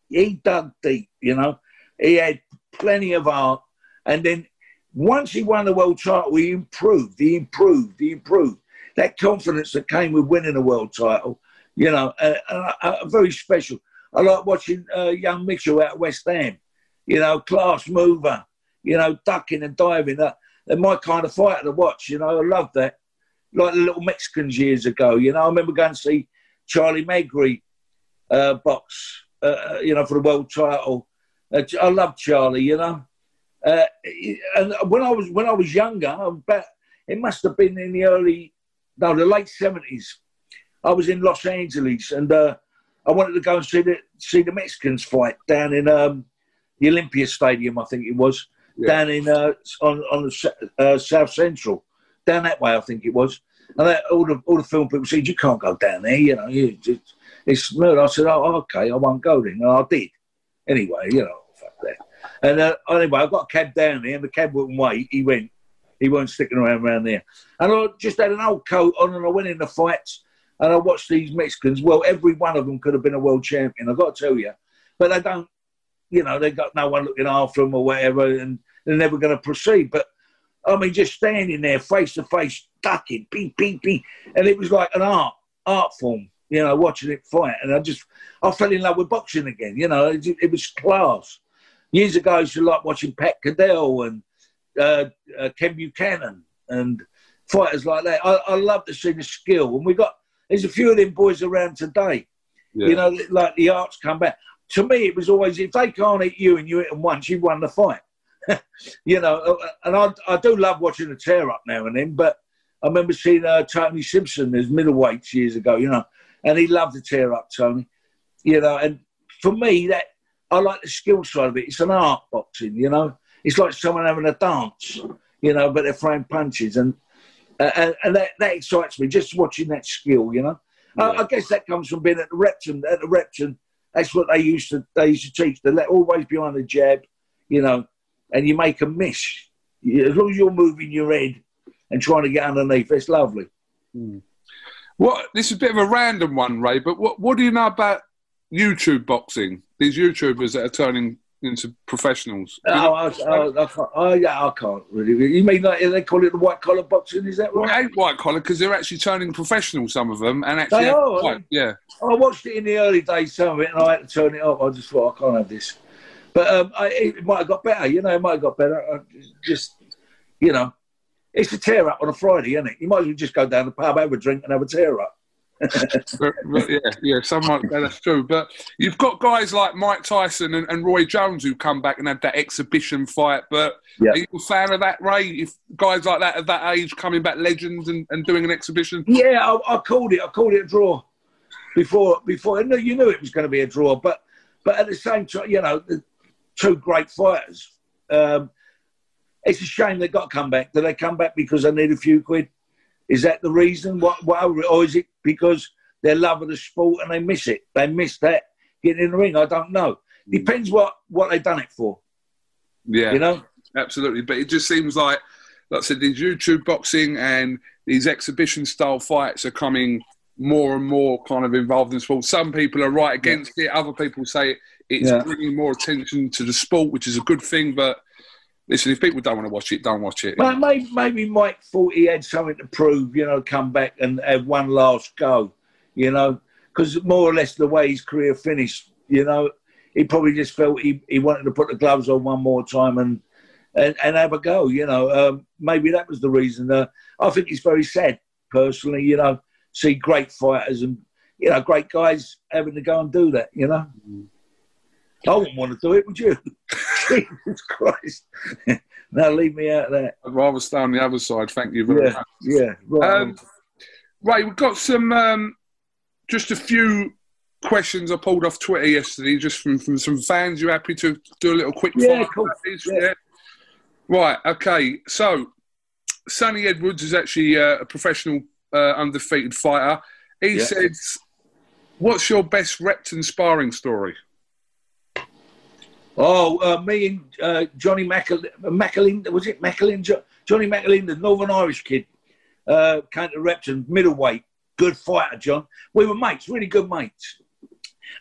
He dug deep. You know, he had plenty of art, and then once he won the world title, he improved. He improved. He improved that confidence that came with winning a world title, you know, uh, very special. I like watching uh, young Mitchell out West Ham, you know, class mover, you know, ducking and diving. Uh, they're my kind of fighter to watch, you know. I love that. Like the little Mexicans years ago, you know. I remember going to see Charlie Magri uh, box, uh, you know, for the world title. Uh, I love Charlie, you know. Uh, and when I was when I was younger, about it must have been in the early no, the late seventies. I was in Los Angeles, and uh, I wanted to go and see the see the Mexicans fight down in um, the Olympia Stadium, I think it was, Yeah. down in uh, on on the uh, South Central, down that way, I think it was. And that, all the all the film people said, "You can't go down there, you know, you, it's, it's murder. I said, oh, okay, I won't go then. And I did. Anyway, you know, fuck that. And uh, anyway, I got a cab down there, and the cab wouldn't wait. He went. He weren't sticking around around there. And I just had an old coat on, and I went in the fights, and I watched these Mexicans. Well, every one of them could have been a world champion. I've got to tell you, but they don't. You know, they got no one looking after them or whatever, and they're never going to proceed. But I mean, just standing there face to face, ducking, beep, beep, beep, and it was like an art, art form. You know, watching it fight, and I just, I fell in love with boxing again. You know, it, it was class. Years ago, I used to like watching Pat Cowdell and uh, uh, Ken Buchanan and fighters like that. I, I love to see the skill, and we got there's a few of them boys around today. Yeah. You know, like the arts come back. To me, it was always if they can't hit you and you hit them once, you won the fight. you know, uh, and I, I do love watching the tear up now and then, but I remember seeing uh, Tony Sibson as middleweights years ago, you know, and he loved to tear up Tony, you know, and for me, that I like the skill side of it. It's an art boxing, you know. It's like someone having a dance, you know, but they're throwing punches, and uh, and, and that, that excites me just watching that skill, you know. I, I guess that comes from being at the Repton. At the Repton, that's what they used to they used to teach. They let always behind the jab, you know, and you make a miss. As long as you're moving your head and trying to get underneath, it's lovely. What? This is a bit of a random one, Ray. But what? What do you know about YouTube boxing? These YouTubers that are turning into professionals. Oh, I, I, oh, yeah, I can't really. You mean like they call it the white collar boxing? Is that Well, right? it ain't white collar because they're actually turning professional. Some of them, and actually, They are, fight. yeah. I watched it in the early days, some of it, and I had to turn it off. I just thought I can't have this. But um, I, it might have got better. You know, it might have got better. I just, you know, it's a tear up on a Friday, isn't it? You might as well just go down the pub, have a drink, and have a tear up. But, but yeah, yeah, some might say that's true. But you've got guys like Mike Tyson and, and Roy Jones who come back and have that exhibition fight. But Yeah. are you a fan of that, Ray? If guys like that at that age coming back legends and, and doing an exhibition? Yeah, I, I called it. I called it a draw before. Before I knew you knew it was going to be a draw, but but at the same time, you know, the two great fighters. Um, it's a shame they got come back. Do they come back because they need a few quid? Is that the reason? What, what or is it because they love of the sport and they miss it? They miss that getting in the ring. I don't know. Depends what what they've done it for. Yeah, You know. absolutely. But it just seems like, like I said, these YouTube boxing and these exhibition style fights are coming more and more kind of involved in sport. Some people are right against it. Other people say it's Yeah. bringing more attention to the sport, which is a good thing. But listen, if people don't want to watch it, don't watch it. Well, maybe, maybe Mike thought he had something to prove, you know, come back and have one last go, you know, because more or less the way his career finished, you know, he probably just felt he, he wanted to put the gloves on one more time and and, and have a go, you know. Um, maybe that was the reason. Uh, I think it's very sad, personally, you know, see great fighters and, you know, great guys having to go and do that, you know. I wouldn't want to do it, would you? Jesus Christ. now leave me out of that. I'd rather stay on the other side. Thank you very Yeah, much. yeah. Right. Um, Ray, we've got some, um, just a few questions I pulled off Twitter yesterday, just from, from some fans. You happy to do a little quick Yeah, cool. these? Yeah. Right, okay. So, Sonny Edwards is actually uh, a professional uh, undefeated fighter. He Yeah. says, What's your best Repton sparring story? Oh, uh, me and uh, Johnny Mackel- was it? Jo- Johnny the Northern Irish kid, uh, to Repton, middleweight, good fighter, John. We were mates, really good mates.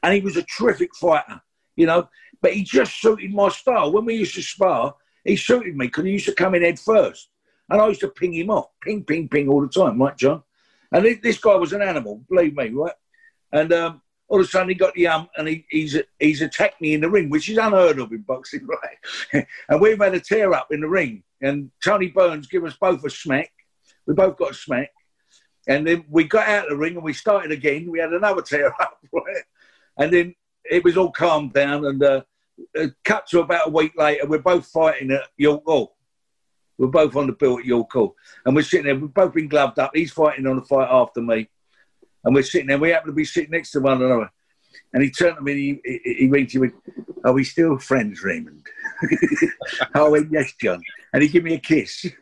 And he was a terrific fighter, you know, but he just suited my style. When we used to spar, he suited me because he used to come in head first. And I used to ping him off, ping, ping, ping all the time, right, John? And this, this guy was an animal, believe me, right? And um, all of a sudden he got the um and he, he's he's attacked me in the ring, which is unheard of in boxing, right? and we've had a tear up in the ring, and Tony Burns gave us both a smack. We both got a smack, and then we got out of the ring and we started again. We had another tear up, right? And then it was all calmed down, and uh, uh, cut to about a week later, we're both fighting at York Hall. We're both on the bill at York Hall, and we're sitting there. We've both been gloved up. He's fighting on the fight after me, and we're sitting there. We happen to be sitting next to one another. And he turned to me he, he, he winked. He went, Are we still friends, Raymond? I went, Yes, John. And he gave me a kiss. and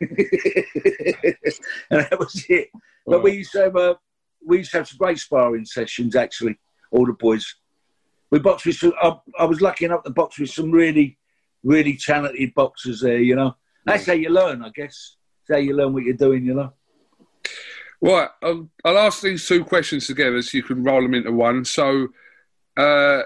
that was it. But we used to have, uh, we used to have some great sparring sessions, actually. all the boys. We boxed with some, I, I was lucky enough to box with some really, really talented boxers there, you know. That's how you learn, I guess. That's how you learn what you're doing, you know. Right, I'll, I'll ask these two questions together so you can roll them into one. So, uh,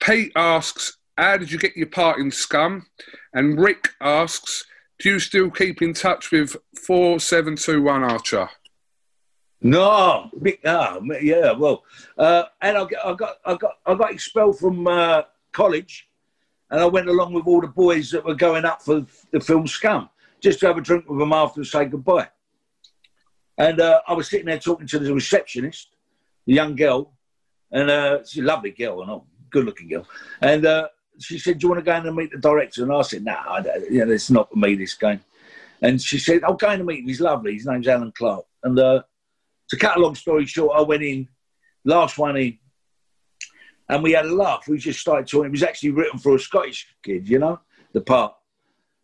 Pete asks, How did you get your part in Scum? And Rick asks, Do you still keep in touch with 4721 Archer? No, ah, yeah, well, uh, and I got, I got, I got, I got expelled from uh, college, and I went along with all the boys that were going up for the film Scum, just to have a drink with them after and say goodbye. And uh, I was sitting there talking to the receptionist, the young girl, and uh, she's a lovely girl and all, good looking girl. And uh, she said, Do you want to go in and meet the director? And I said, No, nah, it's not for me, this game. And she said, I'll go in and meet him. He's lovely. His name's Alan Clarke. And uh, to cut a long story short, I went in, last one in, and we had a laugh. We just started talking. It was actually written for a Scottish kid, you know, the part.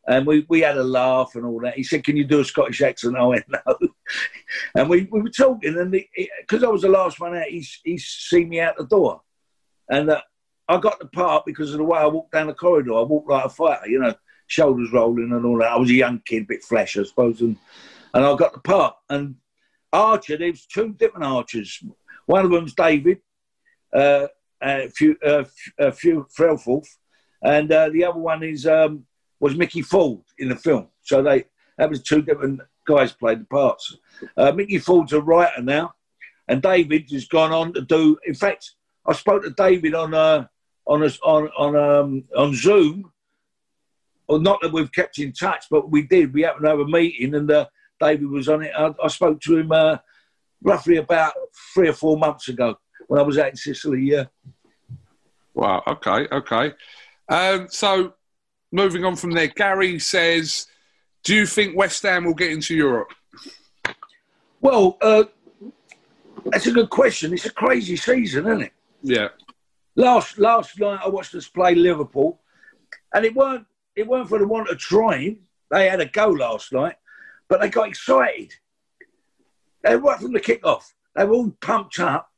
And we, we had a laugh and all that. He said, Can you do a Scottish accent? I went, No. and we, we were talking, and because I was the last one out, he's he's seen me out the door. And uh, I got the part because of the way I walked down the corridor. I walked like a fighter, you know, shoulders rolling and all that. I was a young kid, a bit flesh, I suppose. And, and I got the part. And Archer, there's two different Archers. One of them's David, uh, a few, uh, a few Threlfall, and uh, the other one is um, was Mickey Ford in the film. So they that was two different guys played the parts. Uh, Mickey Ford's a writer now, and David has gone on to do. In fact, I spoke to David on uh, on a, on on um, on Zoom. Well, not that we've kept in touch, but we did. We happened to have a meeting, and uh, David was on it. I, I spoke to him uh, roughly about three or four months ago when I was out in Sicily. Yeah. Wow. Okay. Okay. Um, so, moving on from there, Gary says, "Do you think West Ham will get into Europe?" Well, uh, that's a good question. It's a crazy season, isn't it? Yeah. Last last night I watched us play Liverpool, and it weren't it weren't for the want of trying. They had a go last night, but they got excited. They right from the kick-off. They were all pumped up,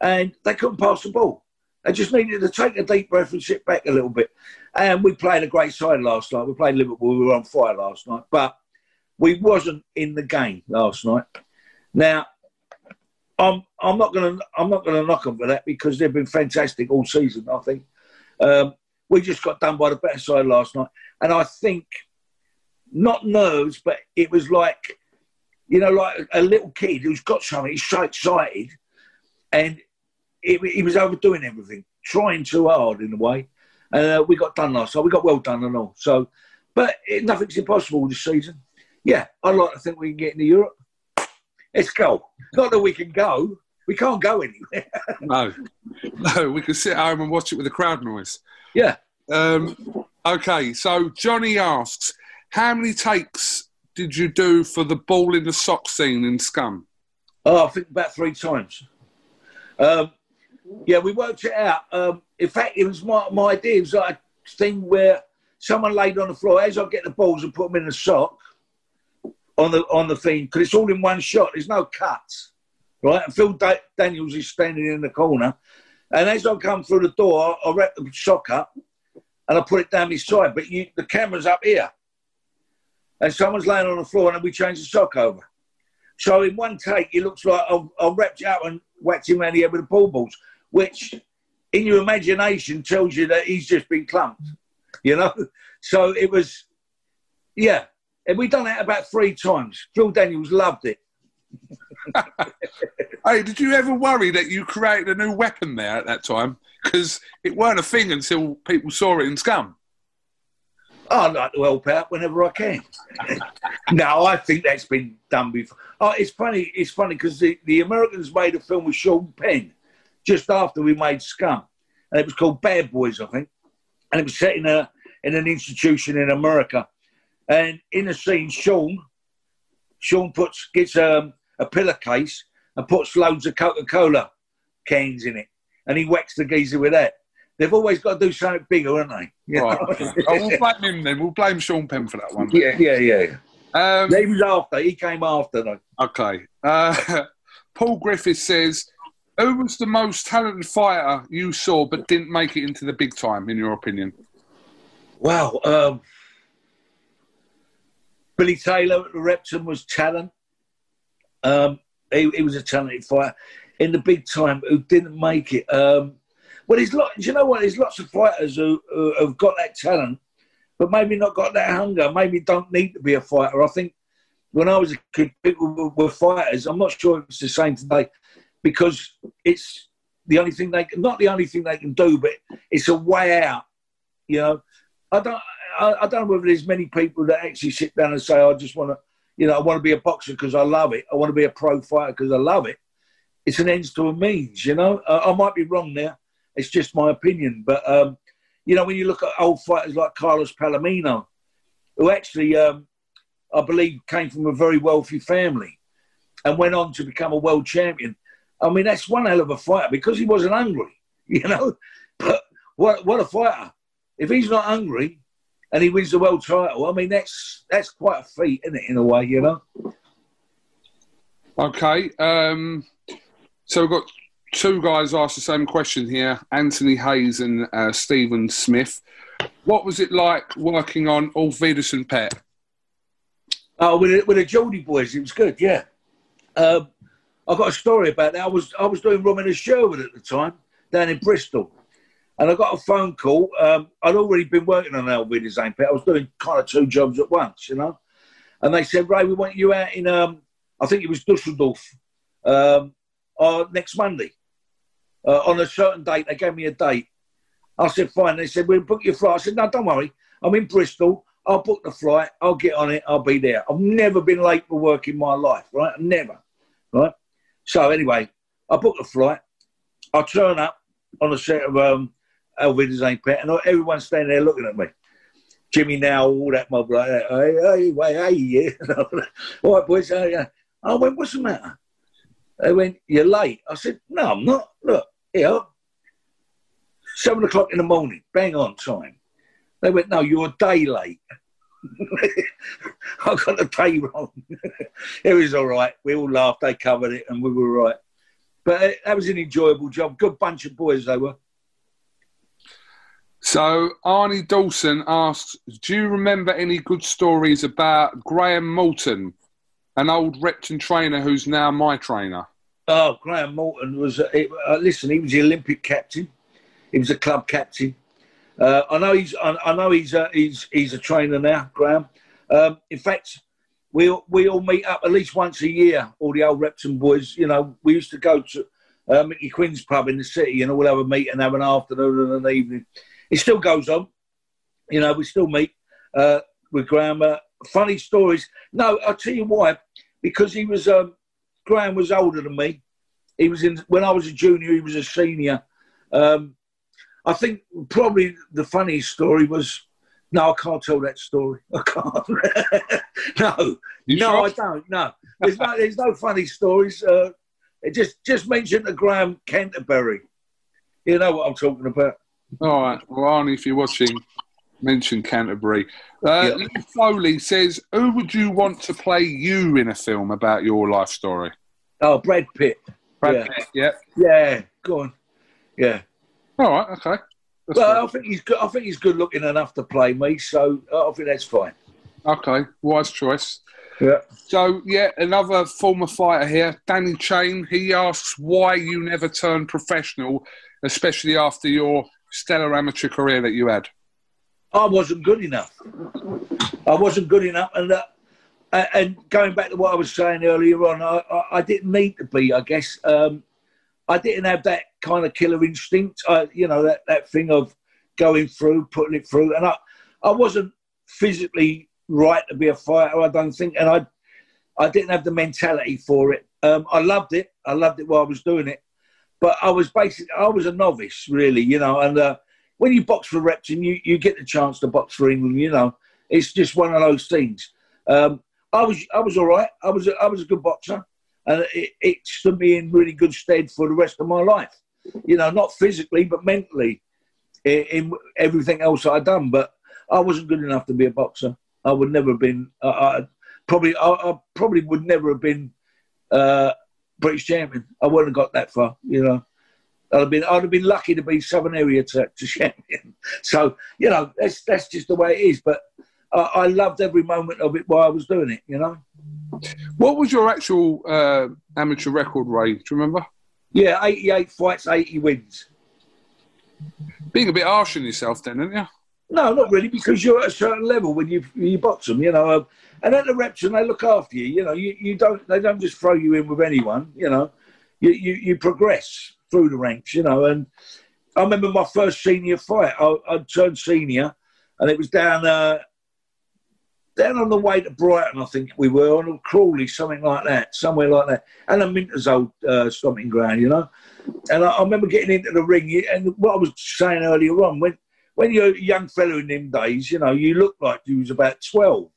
and they couldn't pass the ball. They just needed to take a deep breath and sit back a little bit. And we played a great side last night. We played Liverpool. We were on fire last night, but we wasn't in the game last night. Now, I'm I'm not gonna I'm not gonna knock them for that because they've been fantastic all season. I think um, we just got done by the better side last night, and I think not nerves, but it was like you know, like a little kid who's got something. He's so excited, and he was overdoing everything, trying too hard in a way. Uh, we got done last night. We got well done and all. So, but it, nothing's impossible this season. Yeah, I'd like to think we can get into Europe. Let's go. Not that we can go. We can't go anywhere. no, no. We can sit home and watch it with the crowd noise. Yeah. Um, okay. So Johnny asks, how many takes did you do for the ball in the sock scene in Scum? Oh, I think about three times. Um, yeah, we worked it out. Um, in fact, it was my, my idea. It was like a thing where someone laid on the floor. As I get the balls and put them in a sock on the on the thing, because it's all in one shot. There's no cuts, right? And Phil da- Daniels is standing in the corner, and as I come through the door, I wrap the sock up and I put it down his side. But you, the camera's up here, and someone's laying on the floor, and we change the sock over. So in one take, it looks like I've, I've wrapped it up and whacked him around the head with the pool balls, which in your imagination tells you that he's just been clumped, you know? So it was, yeah. And we done that about three times. Phil Daniels loved it. hey, did you ever worry that you created a new weapon there at that time? Because it weren't a thing until people saw it in Scum. Oh, I like to help out whenever I can. no, I think that's been done before. Oh, it's funny. It's funny because the, the Americans made a film with Sean Penn just after we made Scum, and it was called Bad Boys, I think, and it was set in a in an institution in America. And in the scene, Sean Sean puts gets um, a pillowcase and puts loads of Coca Cola cans in it, and he whacks the geezer with that. They've always got to do something bigger, haven't they? You Right. oh, we'll blame him then. We'll blame Sean Penn for that one. yeah, yeah, yeah. Um, He was after. He came after though. Okay. Uh, Paul Griffiths says, Who was the most talented fighter you saw but didn't make it into the big time, in your opinion? Wow. Um, Billy Taylor at the Repton was talent. Um, he, he, was a talented fighter. In the big time, who didn't make it. Um, well, there's lot. you know what? There's lots of fighters who, who, have got that talent, but maybe not got that hunger. Maybe don't need to be a fighter. I think when I was a kid, people were, fighters. I'm not sure it's the same today because it's the only thing they not the only thing they can do, but it's a way out. You know, I don't. I, I, don't know whether there's many people that actually sit down and say, "I just want to, you know, I want to be a boxer because I love it. I want to be a pro fighter because I love it." It's an ends to a means, you know. Uh, I might be wrong there. It's just my opinion, but um, you know, when you look at old fighters like Carlos Palomino, who actually, um, I believe, came from a very wealthy family and went on to become a world champion. I mean, that's one hell of a fighter because he wasn't hungry, you know. But what what a fighter! If he's not hungry, and he wins the world title. I mean, that's that's quite a feat, isn't it? In a way, you know. Okay, um, so we've got two guys asked the same question here: Anthony Hayes and uh, Stephen Smith. What was it like working on Auf Wiedersehen, Pet? Oh, with the, with the Geordie boys, it was good. Yeah, um, I got a story about that. I was I was doing Robin of Sherwood at the time down in Bristol, and I got a phone call. Um, I'd already been working on Auf Wiedersehen, Pet. I was doing kind of two jobs at once, you know. And they said, Ray, we want you out in, um, I think it was Dusseldorf, um, uh, next Monday uh, on a certain date. They gave me a date. I said, fine. They said, we'll book your flight. I said, no, don't worry. I'm in Bristol. I'll book the flight. I'll get on it. I'll be there. I've never been late for work in my life, right? Never, right? So anyway, I booked the flight. I turn up on a set of um, Auf Wiedersehen, Pet, and everyone's standing there looking at me. Jimmy Nail, all that mob like that. Hey, hey, hey, hey, all right, boys. I went, what's the matter? They went, you're late. I said, no, I'm not. Look, here, seven o'clock in the morning, bang on time. They went, no, you're a day late. I got the pay wrong. it was all right. We all laughed. They covered it, and we were right. But uh, that was an enjoyable job. Good bunch of boys they were. So Arnie Dawson asks, "Do you remember any good stories about Graham Moughton, an old Repton trainer who's now my trainer?" Oh, Graham Moughton was. Uh, listen, he was the Olympic captain. He was a club captain. Uh, I know he's. I, I know he's. Uh, he's. He's a trainer now, Graham. Um, in fact, we we all meet up at least once a year. All the old Repton boys. You know, we used to go to uh, Mickey Quinn's pub in the city, and we'll have a meet and have an afternoon and an evening it still goes on. You know, we still meet uh, with Graham. Uh, funny stories. No, I'll tell you why. Because he was, um, Graham was older than me. He was in, when I was a junior, he was a senior. Um, I think probably the funniest story was, no, I can't tell that story. I can't. no, you no, sure? I don't. No, there's no, there's no funny stories. Uh, just, just mention the Graham Canterbury. You know what I'm talking about. All right. Well, Arnie, if you're watching, mention Canterbury. Uh, Yeah. Lee Foley says, "Who would you want to play you in a film about your life story?" Oh, Brad Pitt. Brad yeah. Pitt, Yeah. Yeah, go on. Yeah. All right. Okay. That's well, I think he's good. I think he's good looking enough to play me, so I think that's fine. fine. okay. Wise choice. Yeah. So, yeah, another former fighter here, Danny Chain. He asks why you never turned professional, especially after your stellar amateur career that you had. I wasn't good enough. I wasn't good enough, and uh, and going back to what I was saying earlier on, I, I, I didn't need to be. I guess um, I didn't have that kind of killer instinct. I, you know, that, that thing of going through, putting it through, and I I wasn't physically right to be a fighter. I don't think, and I I didn't have the mentality for it. Um, I loved it. I loved it while I was doing it, but I was basically I was a novice, really. You know, and uh, when you box for Repton, you, you get the chance to box for England. You know, it's just one of those things. Um, I was I was all right. I was a, I was a good boxer, and it, it stood me in really good stead for the rest of my life. You know, not physically but mentally, in, in everything else I'd done. But I wasn't good enough to be a boxer. I would never have been. Uh, I, probably I, I probably would never have been uh, British champion. I wouldn't have got that far, you know. I'd have been, I'd have been lucky to be Southern Area to, to champion. So you know, that's that's just the way it is. But uh, I loved every moment of it while I was doing it. You know. What was your actual uh, amateur record, Ray? Do you remember? Yeah, 88 fights, 80 wins. Being a bit harsh on yourself, then, aren't you? No, not really, because you're at a certain level when you you box them, you know. Um, and at the reps, and they look after you. You know, you, you don't they don't just throw you in with anyone. You know, you you, you progress through the ranks. You know, and I remember my first senior fight. I, I turned senior, and it was down uh, down on the way to Brighton. I think we were on a Crawley, something like that, somewhere like that, and a Minter's old uh, stomping ground. You know, and I, I remember getting into the ring. And what I was saying earlier on when when you're a young fellow in them days, you know, you look like you was about 12.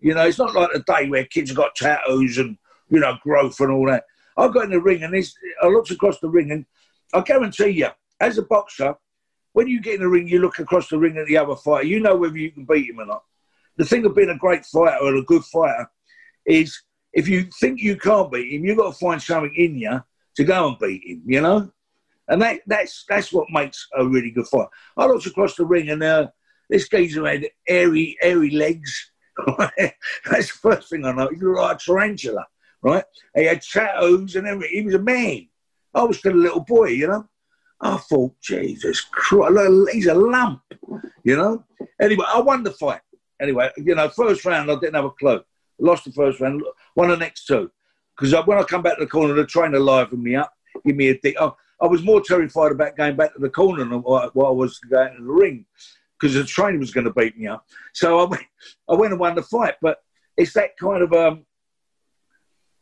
You know, it's not like the day where kids got tattoos and, you know, growth and all that. I got in the ring and I looked across the ring and I guarantee you, as a boxer, when you get in the ring, you look across the ring at the other fighter, you know whether you can beat him or not. The thing of being a great fighter or a good fighter is if you think you can't beat him, you've got to find something in you to go and beat him, you know? And that, that's that's what makes a really good fight. I looked across the ring and uh, this geezer had airy, airy legs. that's the first thing I know. He looked like a tarantula, right? He had tattoos and everything. He was a man. I was still a little boy, you know. I thought, Jesus Christ, he's a lump, you know. Anyway, I won the fight. Anyway, you know, first round, I didn't have a clue. Lost the first round, won the next two. Because when I come back to the corner, the trainer livened me up, give me a dick. Oh, I was more terrified about going back to the corner than what, what I was going to the ring because the trainer was going to beat me up. So I went, I went and won the fight. But it's that kind of um,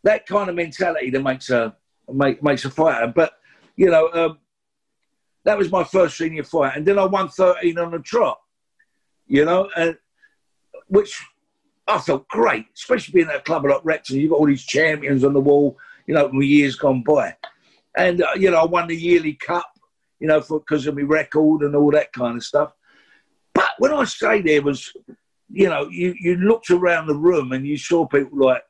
that kind of mentality that makes a make, makes a fighter. But you know, um, that was my first senior fight, and then I won thirteen on the trot. You know, and which I felt great, especially being at a club like Repton. You've got all these champions on the wall. You know, from years gone by and uh, you know I won the yearly cup, you know, because of my record and all that kind of stuff. But when I say there was, you know, you, you looked around the room and you saw people like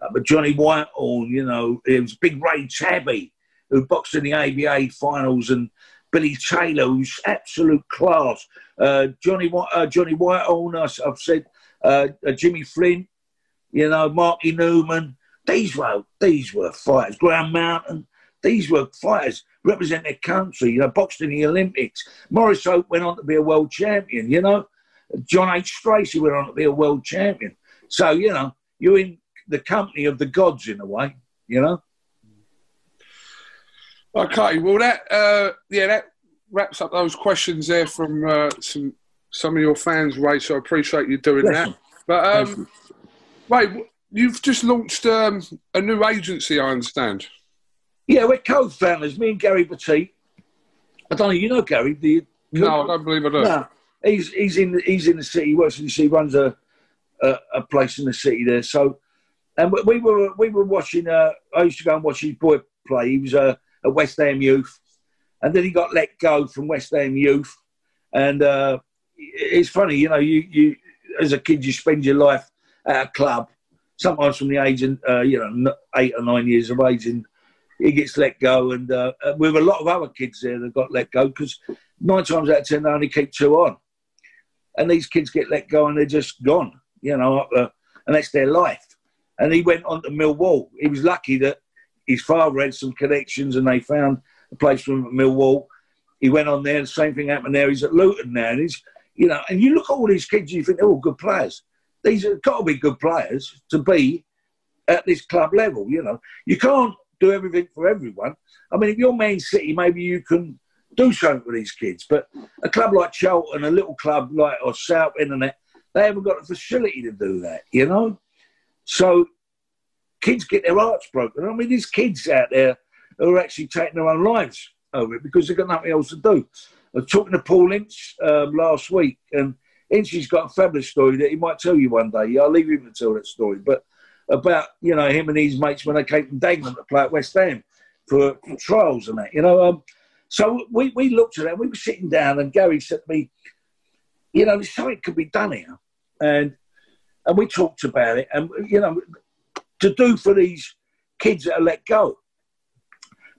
uh, Johnny Whitehorn, you know, it was Big Ray Tabby who boxed in the ABA finals and Billy Taylor, who's absolute class. Uh, Johnny uh, Johnny Whitehorn, I've said uh, uh, Jimmy Flint, you know, Marky Newman. These were these were fighters. Graham Moughton. These were fighters represent their country, you know, boxed in the Olympics. Maurice Hope went on to be a world champion, you know. John H. Stracey went on to be a world champion. So, you know, you're in the company of the gods in a way, you know. Okay, well, that, uh, yeah, that wraps up those questions there from uh, some some of your fans, Ray. So I appreciate you doing that. But, um, Ray, you've just launched um, a new agency, I understand. Yeah, we're co-founders. Me and Gary Petit. I don't know. You know Gary? Do you? No, I don't believe I do. No, he's he's in he's in the city. He works in the city. Runs a, a, a place in the city there. So, and we were we were watching. Uh, I used to go and watch his boy play. He was a, at West Ham Youth, and then he got let go from West Ham Youth. And uh, it's funny, you know, you you as a kid you spend your life at a club, sometimes from the age of uh, you know eight or nine years of age, and he gets let go, and uh, with a lot of other kids there that got let go because nine times out of ten they only keep two on, and these kids get let go and they're just gone, you know, uh, and that's their life. And he went on to Millwall. He was lucky that his father had some connections, and they found place at Millwall. He went on there. The same thing happened there. He's at Luton now, and he's you know, and you look at all these kids, you think they're all good players. These have got to be good players to be at this club level. You know, you can't do everything for everyone. I mean, if you're Man City, maybe you can do something for these kids. But a club like Charlton, a little club like or Southend United, they haven't got the facility to do that, you know? So kids get their hearts broken. I mean, these kids out there who are actually taking their own lives over it because they've got nothing else to do. I was talking to Paul Ince um, last week, and Ince's got a fabulous story that he might tell you one day. I'll leave him to tell that story. But about you know him and his mates when they came from Dagenham to play at West Ham for, for trials and that. You know, um, so we, we looked at it. We were sitting down, and Gary said to me, "You know, something could be done here," and and we talked about it, and you know, to do for these kids that are let go.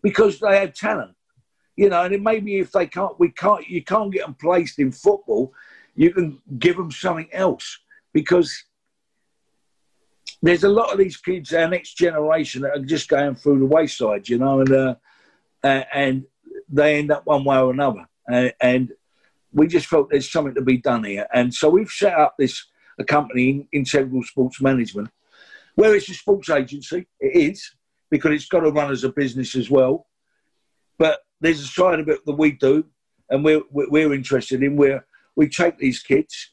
Because they have talent. You know, and it maybe if they can't, we can't, you can't get them placed in football, you can give them something else because there's a lot of these kids, our next generation, that are just going through the wayside, you know, and uh, and they end up one way or another. And, and we just felt there's something to be done here, and so we've set up this a company, Integral Sports Management, where it's a sports agency. It is because it's got to run as a business as well. But there's a side of it that we do, and we're we're interested in where we take these kids,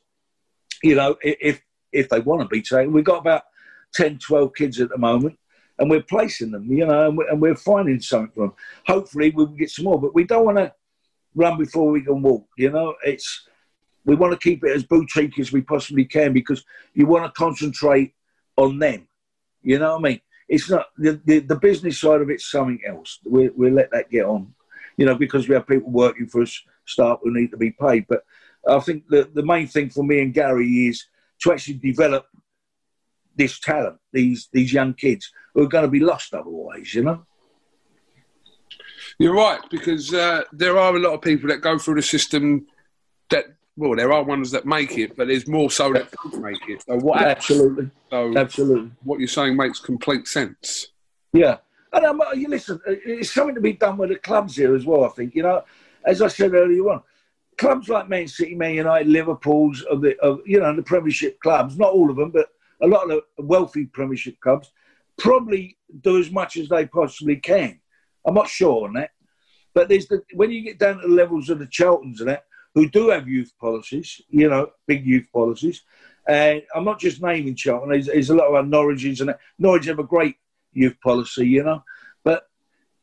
you know, if if they want to be taken. We've got about 10, 12 kids at the moment, and we're placing them, you know, and we're, finding something for them. Hopefully, we'll get some more, but we don't want to run before we can walk. You know, it's we want to keep it as boutique as we possibly can because you want to concentrate on them. You know what I mean? It's not the, the, the business side of it's something else. We we let that get on, you know, because we have people working for us, staff who need to be paid. But I think the the main thing for me and Gary is to actually develop this talent, these these young kids who are going to be lost otherwise. You know. You're right because uh, there are a lot of people that go through the system that well, there are ones that make it, but there's more so that don't make it. So what? Absolutely. So Absolutely. What you're saying makes complete sense. Yeah, and um, you listen, it's something to be done with the clubs here as well. I think you know, as I said earlier on, clubs like Man City, Man United, Liverpool's of the of you know the Premiership clubs, not all of them, but a lot of the wealthy Premiership clubs probably do as much as they possibly can. I'm not sure on that, but there's the when you get down to the levels of the Charltons and that, who do have youth policies, you know, big youth policies. And I'm not just naming Charlton. There's, there's a lot of our Norwiches and. Norwich have a great youth policy, you know, but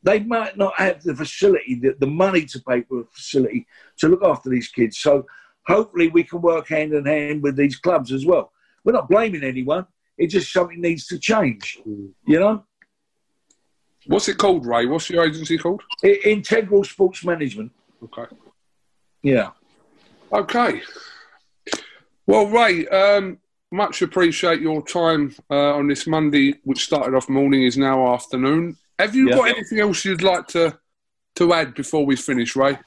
they might not have the facility, the, the money to pay for a facility to look after these kids. So hopefully we can work hand in hand with these clubs as well. We're not blaming anyone. It's just something needs to change, mm. you know. What's it called, Ray? What's your agency called? Integral Sports Management. Okay. Yeah. Okay. Well, Ray, um, much appreciate your time uh, on this Monday, which started off morning, is now afternoon. Have you Yeah. got anything else you'd like to to add before we finish, Ray?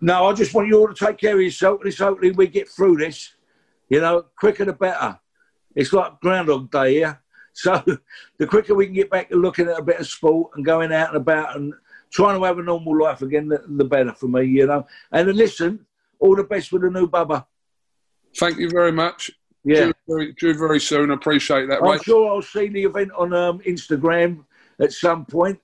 No, I just want you all to take care of yourself. And it's hopefully we get through this. You know, quicker the better. It's like Groundhog Day here. So the quicker we can get back to looking at a bit of sport and going out and about and trying to have a normal life again, the, the better for me, you know. And listen, all the best with the new Bubba. Thank you very much. Yeah. Due very, due very soon. I appreciate that, I'm sure I'll see the event on um, Instagram at some point.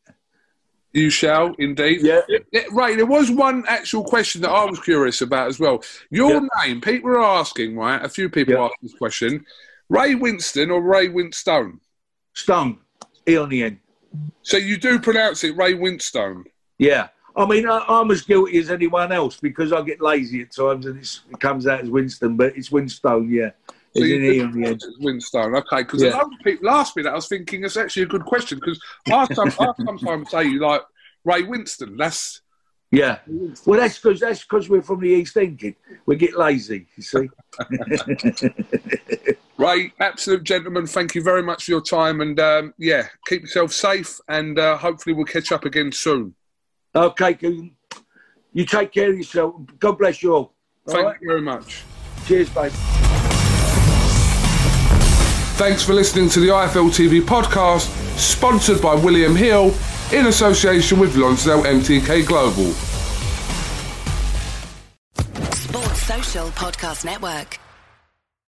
You shall indeed. Yeah. Yeah, Ray, there was one actual question that I was curious about as well. Your Yeah. name, people are asking, right? A few people Yeah. asked this question. Ray Winston or Ray Winstone? Stone, E on the end. So you do pronounce it Ray Winstone. Yeah. I mean, I, I'm as guilty as anyone else because I get lazy at times and it's, it comes out as Winston, but it's Winstone, yeah. So It's you an do on the end. pronounce it as Winstone, okay? Because Yeah. a lot of people asked me that. I was thinking it's actually a good question because I, some- I sometimes say like Ray Winston. That's Yeah. Well, that's because that's because we're from the East End, kid. We get lazy, you see. Ray, absolute gentleman. Thank you very much for your time, and um, yeah, keep yourself safe, and uh, hopefully we'll catch up again soon. Okay, Kugan. You take care of yourself. God bless you all. all Thank right? you very much. Cheers, babe. Thanks for listening to the IFL TV podcast, sponsored by William Hill in association with Lonsdale MTK Global. Sports Social Podcast Network.